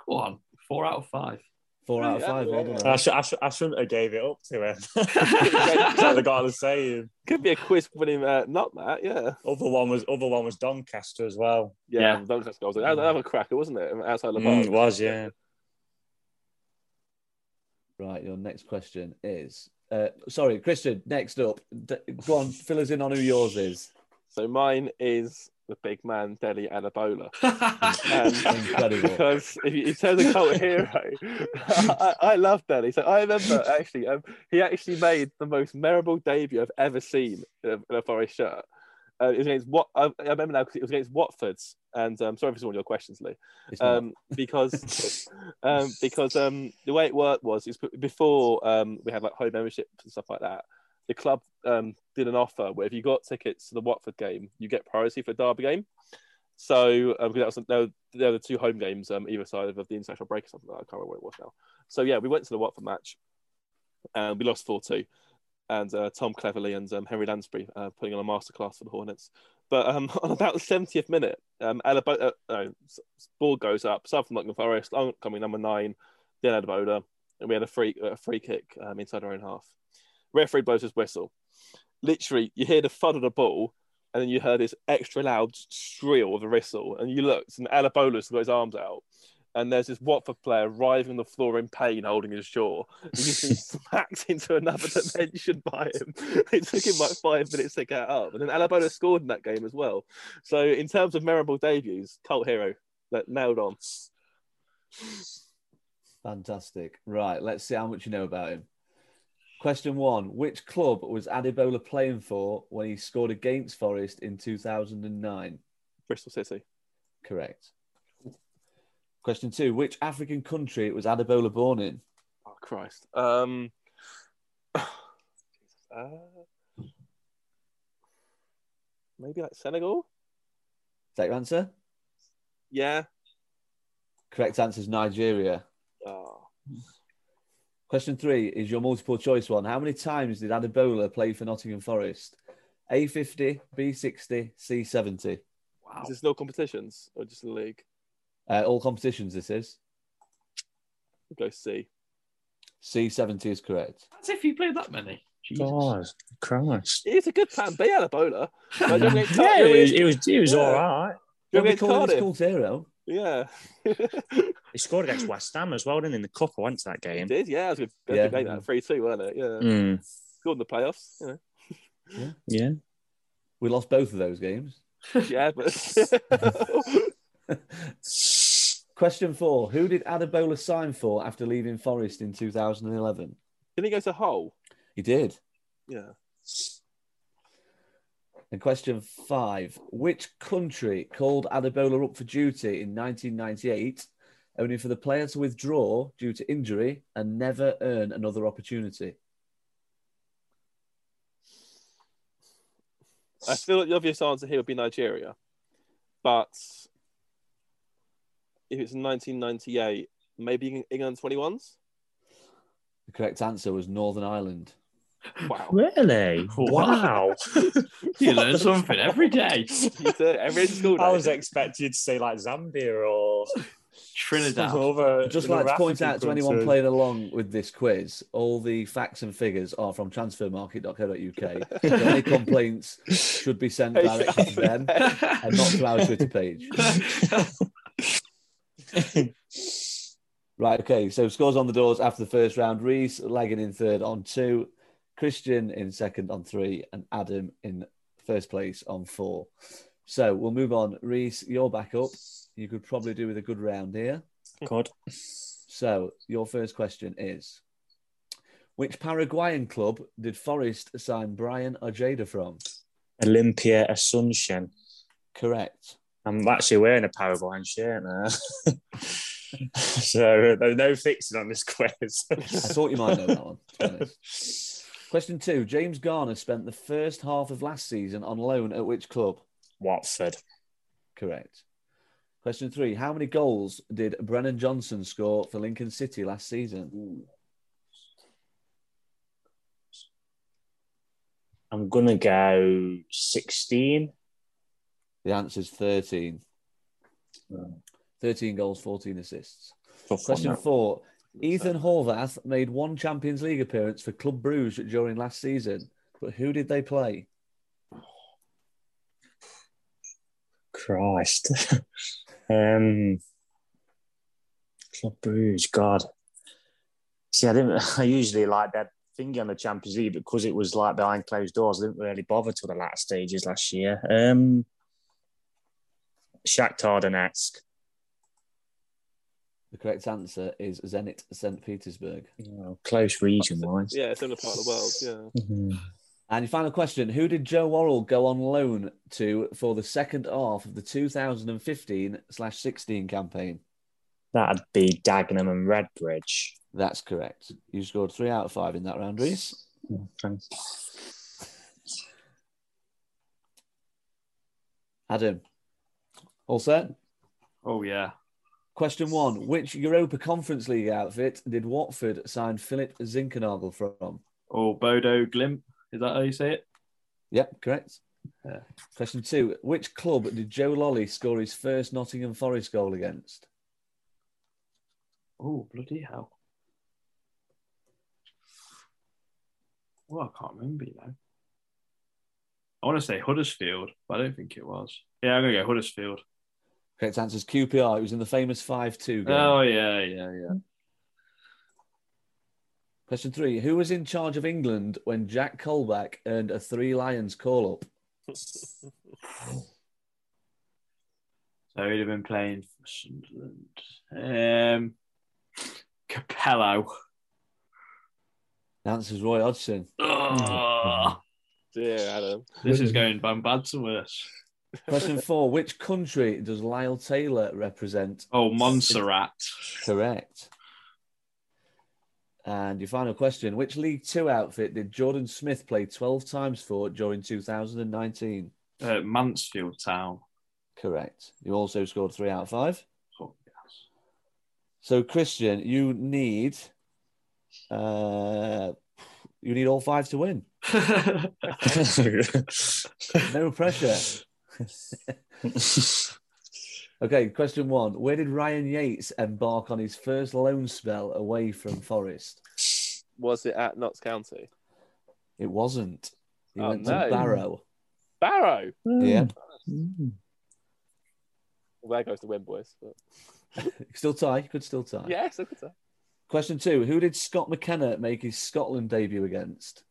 Speaker 3: Go on, four out of five.
Speaker 4: Four out of
Speaker 2: Yeah,
Speaker 4: five. Well
Speaker 2: yeah.
Speaker 4: done.
Speaker 5: I, sh- I, sh- I shouldn't have gave it up to him. That's what the guy was saying.
Speaker 2: Could be a quiz winning, uh, not that, yeah.
Speaker 5: Other one was other one was Doncaster as well.
Speaker 2: Yeah,
Speaker 3: Yeah.
Speaker 2: yeah. Doncaster goals. That was another cracker, wasn't it? Outside the
Speaker 5: Mm, it was, yeah.
Speaker 4: Right, your next question is. Uh, sorry, Christian. Next up, D- go on, fill us in on who yours is.
Speaker 2: So mine is the big man Dele Adebola.
Speaker 4: Incredible.
Speaker 2: Because if you, in terms of cult hero, I, I love Dele. So I remember actually, um, he actually made the most memorable debut I've ever seen in a, in a Forest shirt. Uh, it was against what I, I remember now because it was against Watford's, and um, sorry for all your questions, Lee. Um, because um, because um, the way it worked was is before um, we had like home memberships and stuff like that. The club um, did an offer where if you got tickets to the Watford game, you get priority for the Derby game. So um, because that was there were, the two home games um, either side of the international break or something. Like that. I can't remember what it was now. So yeah, we went to the Watford match, and we lost four two. And uh, Tom Cleverley and um, Henry Lansbury uh, putting on a masterclass for the Hornets. But um, on about the 70th minute, um, uh, ball goes up. Sub from Nottingham Forest, coming number nine, then Adebola, and we had a free a free kick um, inside our own half. Referee blows his whistle. Literally, you hear the thud of the ball, and then you heard this extra loud shrill of a whistle, and you looked, and Adebola's got his arms out, and there's this Watford player writhing on the floor in pain, holding his jaw. He's been smacked into another dimension by him. It took him like five minutes to get up, and then Adebola scored in that game as well. So, in terms of memorable debuts, cult hero that nailed on.
Speaker 4: Fantastic. Right, let's see how much you know about him. Question one Which club was Adebola playing for when he scored against Forest in 2009?
Speaker 2: Bristol City.
Speaker 4: Correct. Question two Which African country was Adebola born in?
Speaker 2: Oh Christ. Um. uh, maybe like Senegal.
Speaker 4: Is that your answer?
Speaker 2: Yeah.
Speaker 4: Correct answer is Nigeria.
Speaker 2: Oh.
Speaker 4: Question three is your multiple choice one. How many times did Adebola play for Nottingham Forest? A50, B60, C70. Wow.
Speaker 2: Is this no competitions or just the league?
Speaker 4: Uh, all competitions, this is.
Speaker 2: We'll go C.
Speaker 4: C70 is correct.
Speaker 3: As if you played that many. Jesus.
Speaker 5: God, Christ.
Speaker 2: It's a good plan B, Adebola. Like, don't
Speaker 5: Yeah, it was,
Speaker 2: get-
Speaker 5: it was, it was
Speaker 2: Yeah.
Speaker 5: all right.
Speaker 4: Don't
Speaker 2: don't
Speaker 4: be
Speaker 2: get
Speaker 4: calling this
Speaker 2: Cardiff.
Speaker 4: cult.
Speaker 2: Yeah.
Speaker 5: He scored against West Ham as well, didn't he? In the cup, I went to that
Speaker 2: He
Speaker 5: game.
Speaker 2: did, yeah. It was a good, good
Speaker 4: Yeah.
Speaker 2: game, that 3 2, wasn't it? Yeah.
Speaker 5: Mm,
Speaker 2: Scored in the playoffs. You know.
Speaker 5: yeah.
Speaker 4: We lost both of those games.
Speaker 2: Yeah, but.
Speaker 4: Question four Who did Adebola sign for after leaving Forest in 2011?
Speaker 2: Didn't he go to Hull?
Speaker 4: He did.
Speaker 2: Yeah.
Speaker 4: And question five Which country called Adebola up for duty in 1998, only for the player to withdraw due to injury and never earn another opportunity?
Speaker 2: I feel like the obvious answer here would be Nigeria. But if it's 1998, maybe England 21s?
Speaker 4: The correct answer was Northern Ireland.
Speaker 2: Wow.
Speaker 5: Really? Wow.
Speaker 3: You learn something every day.
Speaker 2: Every school day.
Speaker 5: I was expecting you to say like Zambia or
Speaker 3: Trinidad.
Speaker 5: some other.
Speaker 4: I'd just like to point out to anyone
Speaker 5: country.
Speaker 4: playing along with this quiz, all the facts and figures are from transfermarkt.co.uk. So any complaints should be sent directly to them and not to our Twitter page. Right, okay. So scores on the doors after the first round. Reese lagging in third on two, Christian in second on three, and Adam in first place on four. So we'll move on. Reese, you're back up. You could probably do with a good round here.
Speaker 5: God.
Speaker 4: So your first question is which Paraguayan club did Forest sign Braian Ojeda from?
Speaker 5: Olimpia Asuncion.
Speaker 4: Correct.
Speaker 5: I'm actually wearing a Paraguayan shirt now. so there's no fixing on this quiz.
Speaker 4: I thought you might know that one. to. Question two James Garner spent the first half of last season on loan at which club?
Speaker 5: Watford.
Speaker 4: Correct. Question three How many goals did Brennan Johnson score for Lincoln City last season?
Speaker 5: I'm gonna go 16.
Speaker 4: The answer is 13.
Speaker 5: Hmm.
Speaker 4: 13 goals, 14 assists. Question
Speaker 5: one,
Speaker 4: four. Ethan Horvath made one Champions League appearance for Club Bruges during last season, but who did they play?
Speaker 5: Christ. um, Club Bruges, God. See, I didn't. I usually like that thingy on the Champions League because it was like behind closed doors. I didn't really bother till the last stages last year. Um, Shakhtar Donetsk.
Speaker 4: The correct answer is Zenit St. Petersburg.
Speaker 5: Oh, close region wise.
Speaker 2: Yeah, similar part of the world. Yeah.
Speaker 4: And your final question Who did Joe Worrall go on loan to for the second half of the 2015 slash 16 campaign?
Speaker 5: That'd be Dagenham and Redbridge.
Speaker 4: That's correct. You scored three out of five in that round, Reese.
Speaker 5: Okay.
Speaker 4: Adam, all set?
Speaker 3: Oh yeah.
Speaker 4: Question one Which Europa Conference League outfit did Watford sign Philip Zinckernagel from?
Speaker 3: Oh Bodo Glimp. Is that how you say it?
Speaker 4: Yep, correct.
Speaker 3: Yeah.
Speaker 4: Question two Which club did Joe Lolley score his first Nottingham Forest goal against?
Speaker 3: Oh bloody hell. Oh, I can't remember you know. I want to say Huddersfield, but I don't think it was. Yeah, I'm gonna go Huddersfield.
Speaker 4: Correct answer is QPR. It was in the famous 5 2 game.
Speaker 3: Oh yeah, yeah, yeah.
Speaker 4: Question three Who was in charge of England when Jack Colback earned a Three Lions call up?
Speaker 3: So he'd have been playing for Sunderland. Um, Capello.
Speaker 4: The answer is Roy Hodgson.
Speaker 3: Ugh.
Speaker 2: Dear Adam.
Speaker 3: this is going from bad to worse.
Speaker 4: Question four Which country does Lyle Taylor represent?
Speaker 3: Oh, Montserrat.
Speaker 4: Correct. And your final question Which League Two outfit did Jordan Smith play 12 times for during 2019?
Speaker 3: Uh, Mansfield Town.
Speaker 4: Correct. You also scored three out of five.
Speaker 3: Oh,
Speaker 4: So, Christian, you need. Uh, you need all five to win. No pressure. Okay, question one. Where did Ryan Yates embark on his first loan spell away from Forest?
Speaker 2: Was it at Notts County?
Speaker 4: It wasn't. He
Speaker 2: Oh,
Speaker 4: went
Speaker 2: no.
Speaker 4: to Barrow.
Speaker 2: Barrow.
Speaker 4: Yeah.
Speaker 2: Well, there goes the win, boys. But...
Speaker 4: Still tie. You could still tie.
Speaker 2: Yes, I could say.
Speaker 4: Question two. Who did Scott McKenna make his Scotland debut against?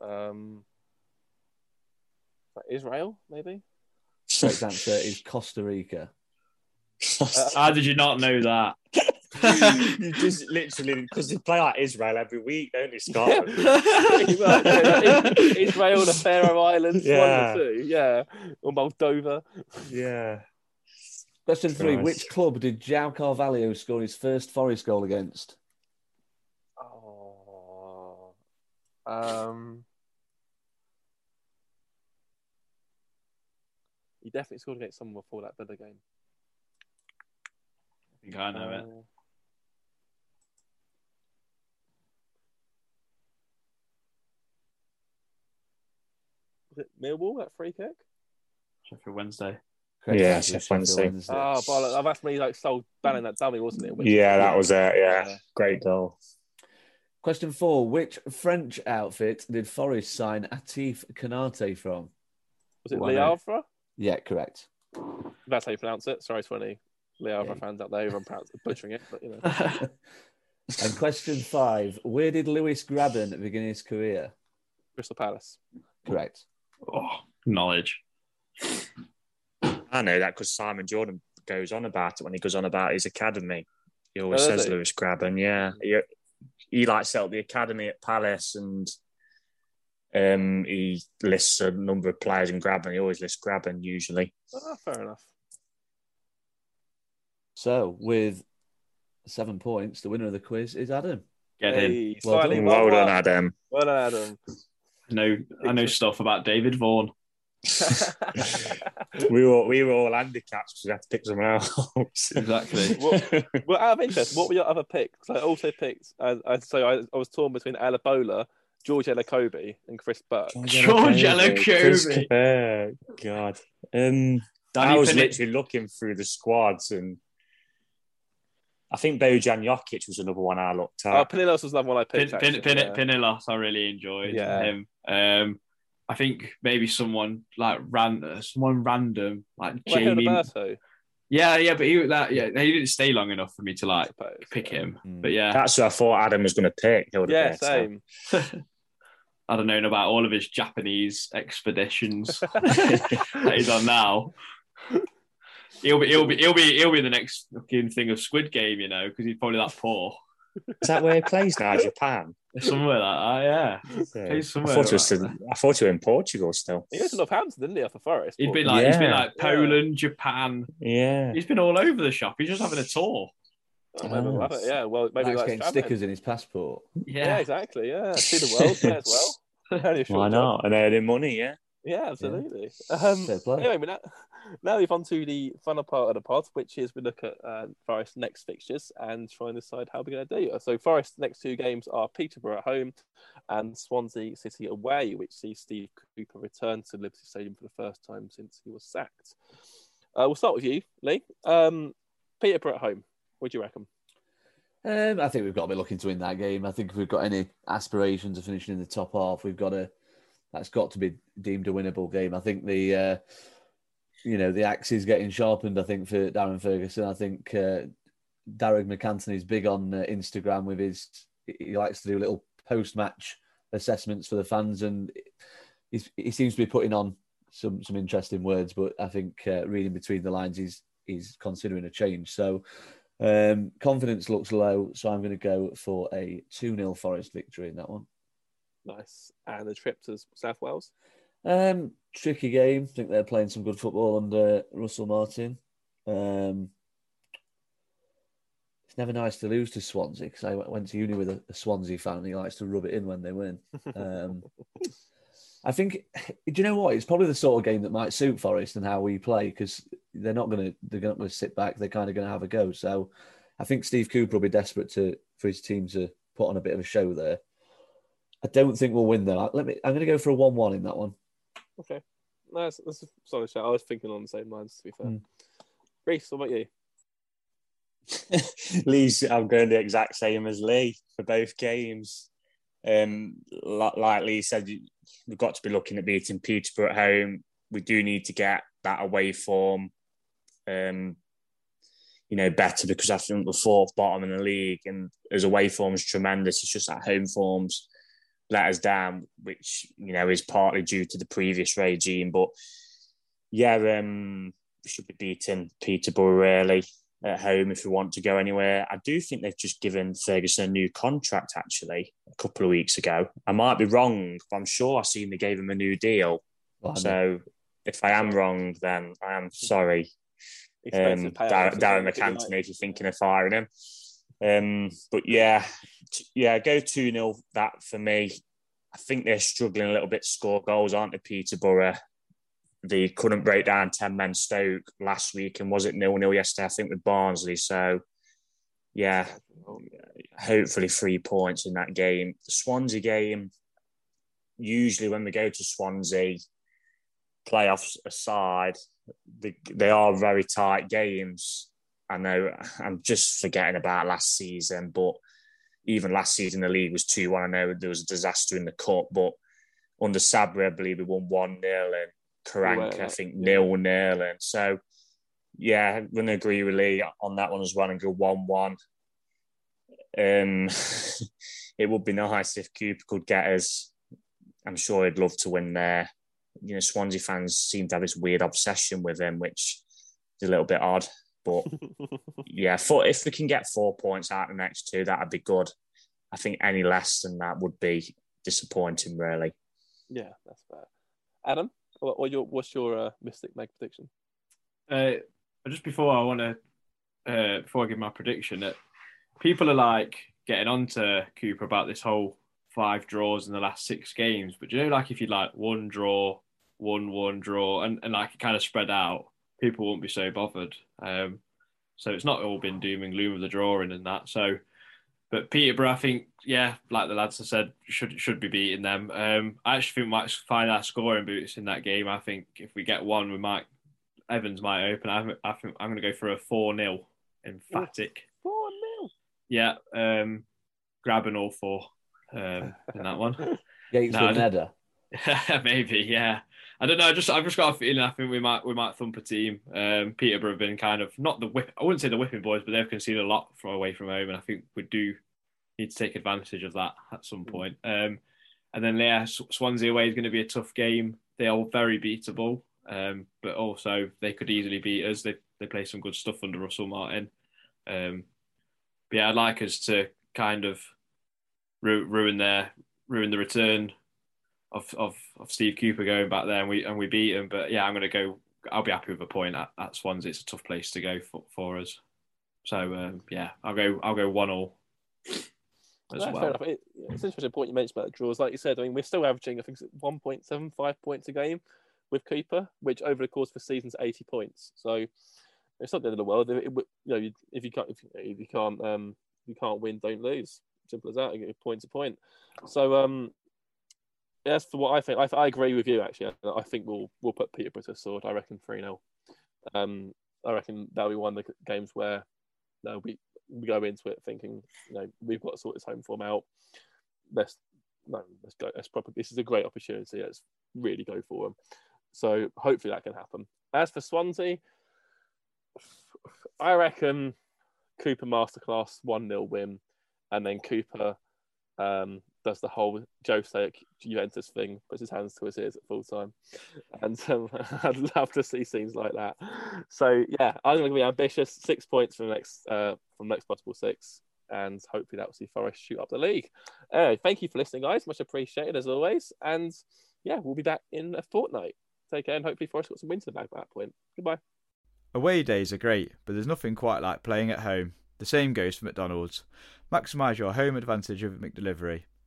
Speaker 2: Um, Israel, maybe.
Speaker 4: Correct answer is Costa Rica.
Speaker 3: How did you not know that?
Speaker 5: you just literally because they play like Israel every week, don't they, Scotland?
Speaker 2: Pretty much, yeah. Israel, the Faroe Islands,
Speaker 5: Yeah.
Speaker 2: one or two, yeah, or Moldova.
Speaker 5: yeah.
Speaker 4: Question three.
Speaker 5: Christ.
Speaker 4: Which club did João Carvalho score his first Forest goal against?
Speaker 2: Oh, um, he definitely scored against someone before that Villa game.
Speaker 3: I think I know it.
Speaker 2: Uh, Was it Millwall that free kick?
Speaker 3: Sheffield Wednesday.
Speaker 4: Correct
Speaker 5: Yeah,
Speaker 4: answer is
Speaker 5: Sheffield
Speaker 4: Sheffield
Speaker 5: Wednesday.
Speaker 2: Oh, bollocks. I've asked me like sold banning that dummy, wasn't it? Which-
Speaker 5: Yeah, that was it. Yeah, great goal.
Speaker 4: Question four. Which French outfit did Forest sign Atif Kanate from?
Speaker 2: Was it
Speaker 3: Why
Speaker 2: Le? Havre?
Speaker 4: Yeah, correct.
Speaker 2: That's how you pronounce it. Sorry to any Le Havre
Speaker 4: Yeah.
Speaker 2: fans out there who I'm pronounce- butchering it, but you know.
Speaker 4: And question five. Where did Lewis Grabban begin his career?
Speaker 2: Crystal Palace.
Speaker 4: Correct.
Speaker 3: oh, knowledge.
Speaker 5: I know that because Simon Jordan goes on about it when he goes on about his academy. He always
Speaker 2: Oh,
Speaker 5: says
Speaker 2: he?
Speaker 5: Lewis Grabban. Yeah, he, he like set up the academy at Palace and um, he lists a number of players in Grabban. He always lists Grabban usually.
Speaker 2: Oh, fair enough.
Speaker 4: So, with seven points, the winner of the quiz is Adam.
Speaker 3: Get in.
Speaker 2: Hey,
Speaker 4: Well done.
Speaker 2: won
Speaker 5: Well done. Adam.
Speaker 2: Well done, Adam.
Speaker 3: I know, I know stuff about David Vaughan.
Speaker 5: We were we were all handicaps because we had to pick someone else.
Speaker 3: Exactly.
Speaker 2: What- well, out of interest, what were your other picks? I also picked, I, I, so I, I was torn between Adebola, George Elokobi, and Chris Burke.
Speaker 3: George
Speaker 5: Chris
Speaker 3: Elokobi.
Speaker 5: God. Um,
Speaker 3: Danny
Speaker 5: I was
Speaker 3: Pinnick.
Speaker 5: literally looking through the squads and I think Bojan Jokic was another one I looked
Speaker 2: Oh,
Speaker 5: at.
Speaker 2: Pinillos was another one I
Speaker 3: Pin,
Speaker 2: picked.
Speaker 3: Pin,
Speaker 2: actually,
Speaker 3: Pin,
Speaker 2: yeah.
Speaker 3: Pinillos, I really enjoyed
Speaker 2: Yeah.
Speaker 3: him. Um, I think maybe someone like ran, uh, someone random like Jamie.
Speaker 2: Hildeberto,
Speaker 3: Yeah, yeah, but he that yeah he didn't stay long enough for me to like pick him.
Speaker 4: Hmm.
Speaker 3: But yeah,
Speaker 5: That's who I thought Adam was going to pick.
Speaker 2: Yeah,
Speaker 5: Hildeberto.
Speaker 2: same.
Speaker 3: I'd have known about all of his Japanese expeditions that he's on now. He'll be, he'll be, he'll be, he'll be the next fucking thing of Squid Game, you know, because he's probably that poor.
Speaker 5: Is that where he plays now? Japan.
Speaker 3: Somewhere like that, yeah.
Speaker 5: Yeah.
Speaker 3: Plays
Speaker 5: I
Speaker 3: somewhere
Speaker 5: thought he was.
Speaker 3: like
Speaker 5: still-
Speaker 3: that.
Speaker 5: I thought he was in Portugal still.
Speaker 2: He goes to Northampton, didn't he, for Forest?
Speaker 3: He's
Speaker 2: But-
Speaker 3: been like, he's been like Poland, Japan.
Speaker 5: Yeah.
Speaker 3: He's been all over the shop. He's just having a tour.
Speaker 2: Oh, maybe we'll it. Yeah, well, maybe
Speaker 4: Maybe
Speaker 2: that's
Speaker 4: getting
Speaker 2: travelling.
Speaker 4: stickers in his passport.
Speaker 2: Yeah.
Speaker 3: Yeah,
Speaker 2: exactly. Yeah, see the world there as well. Only a short
Speaker 5: Why not? And earning money, yeah.
Speaker 2: Yeah, absolutely. Um, anyway, we now, now we've on to the final part of the pod, which is we look at uh, Forest's next fixtures and try and decide how we're going to do. So Forest's next two games are Peterborough at home and Swansea City away, which sees Steve Cooper return to Liberty Stadium for the first time since he was sacked. Uh, we'll start with you, Lee. Um, Peterborough at home. What do you reckon?
Speaker 4: Um, I think we've got to be looking to win that game. I think if we've got any aspirations of finishing in the top half, we've got to. That's got to be deemed a winnable game. I think the, uh, you know, the axe is getting sharpened. I think for Darren Ferguson. I think uh, Darren MacAnthony is big on uh, Instagram with his. He likes to do little post-match assessments for the fans, and he seems to be putting on some some interesting words. But I think uh, reading between the lines, he's he's considering a change. So. Um, confidence looks low, so I'm going to go for a 2 0 Forest victory in that one.
Speaker 2: Nice. And the trip to South Wales.
Speaker 4: Um, tricky game. I think they're playing some good football under Russell Martin. Um, it's never nice to lose to Swansea because I went to uni with a, a Swansea fan and he likes to rub it in when they win. Um, I think, do you know what? It's probably the sort of game that might suit Forest and how we play because they're not going to they're not going to sit back. They're kind of going to have a go. So I think Steve Cooper will be desperate to for his team to put on a bit of a show there. I don't think we'll win though. Let me. I'm going to go for a one-one in that one.
Speaker 2: Okay. No, that's, that's a solid shout. I was thinking on the same lines, to be fair.
Speaker 4: Mm.
Speaker 2: Reese, what about you?
Speaker 5: Lee's, I'm going the exact same as Lee for both games. Um, li- like Lee said, we've got to be looking at beating Peterborough at home. We do need to get that away form, um, you know, better because I think we're fourth bottom in the league, and as away form's tremendous. It's just that home forms let us down, which you know is partly due to the previous regime. But yeah, um, we should be beating Peterborough really at home if we want to go anywhere. I do think they've just given Ferguson a new contract actually a couple of weeks ago. I might be wrong, but I'm sure I've seen they gave him a new deal.
Speaker 4: Well,
Speaker 5: So if I am wrong, then I am sorry, um,
Speaker 2: Expensive payout
Speaker 5: Dar-
Speaker 2: for
Speaker 5: Darren. MacAnthony, if you're thinking of firing him. Um, but yeah, t- yeah, go 2 0 that for me. I think they're struggling a little bit to score goals, aren't they, Peterborough? They couldn't break down 10 men Stoke last week, and was it nil nil yesterday? I think with Barnsley. So, yeah, hopefully three points in that game. The Swansea game, usually when we go to Swansea, playoffs aside, they, they are very tight games. I know I'm just forgetting about last season, but even last season the league was 2 1. I know there was a disaster in the cup, but under Sabri, I believe we won 1 0 and Karanka,
Speaker 2: Well,
Speaker 5: I think,
Speaker 2: yeah.
Speaker 5: nil nil. And so, yeah, I'm going to agree with Lee on that one as well and go 1 1. Um, it would be nice if Cooper could get us. I'm sure he'd love to win there. You know, Swansea fans seem to have this weird obsession with him, which is a little bit odd. But yeah, for, if we can get four points out of the next two, that'd be good. I think any less than that would be disappointing, really.
Speaker 2: Yeah, that's fair. Adam, what, what your, what's your uh, Mystic Meg prediction?
Speaker 3: Uh, just before I want to, uh, before I give my prediction, that people are like getting on to Cooper about this whole five draws in the last six games. But do you know, like if you like one draw, one one draw, and, and like it kind of spread out, people won't be so bothered. Um, so it's not all been doom and gloom of the drawing and that. So, but Peterborough, I think, yeah, like the lads have said, should should be beating them. Um, I actually think we might find our scoring boots in that game. I think if we get one, we might Evans might open. I, I think I'm going to go for a four 0 emphatic.
Speaker 2: Four 0
Speaker 3: Yeah, um, grabbing all four um, in that one.
Speaker 4: Gates
Speaker 3: No, Maybe, yeah. I don't know. I just I've just got a feeling. I think we might we might thump a team. Um, Peterborough have been kind of not the whip. I wouldn't say the whipping boys, but they've conceded a lot from away from home, and I think we do need to take advantage of that at some point. Um, and then yeah, Swansea away is going to be a tough game. They are very beatable, um, but also they could easily beat us. They they play some good stuff under Russell Martin. Um, but yeah, I'd like us to kind of ru- ruin their ruin the return of, of of Steve Cooper going back there and we and we beat him. But yeah, I'm going to go. I'll be happy with a point at, at Swansea. It's a tough place to go for, for us. So um, yeah, I'll go. I'll go one all. As
Speaker 2: That's
Speaker 3: well.
Speaker 2: It, it's interesting point you mentioned about the draws. Like you said, I mean, we're still averaging, I think, it's 1.75 points a game with Cooper, which over the course of the season is 80 points. So it's not the end of the world. It, it, you know, if you can't, if, if you can't, um, you can't win, don't lose. Simple as that. Point to point. So, um, as for what I think, I, I agree with you. Actually, I, think we'll we'll put Peterborough to sword. I reckon three 0 Um, I reckon that'll be one of the games where no, we we go into it thinking, you know, we've got to sort this home form out. Let's no, let's go. Let's probably this is a great opportunity. Let's really go for them. So hopefully that can happen. As for Swansea, I reckon Cooper masterclass one 0 win, and then Cooper um, does the whole Joe Stake Juventus thing, puts his hands to his ears at full time, and um, I'd love to see scenes like that. So yeah, I'm going to be ambitious. Six points from the next uh, from next possible six, and hopefully that will see Forest shoot up the league. Anyway, thank you for listening, guys. Much appreciated as always, and yeah, we'll be back in a fortnight. Take care, and hopefully Forest got some wins in the bag by that point. Goodbye.
Speaker 1: Away days are great, but there's nothing quite like playing at home. The same goes for McDonald's. Maximise your home advantage with McDelivery.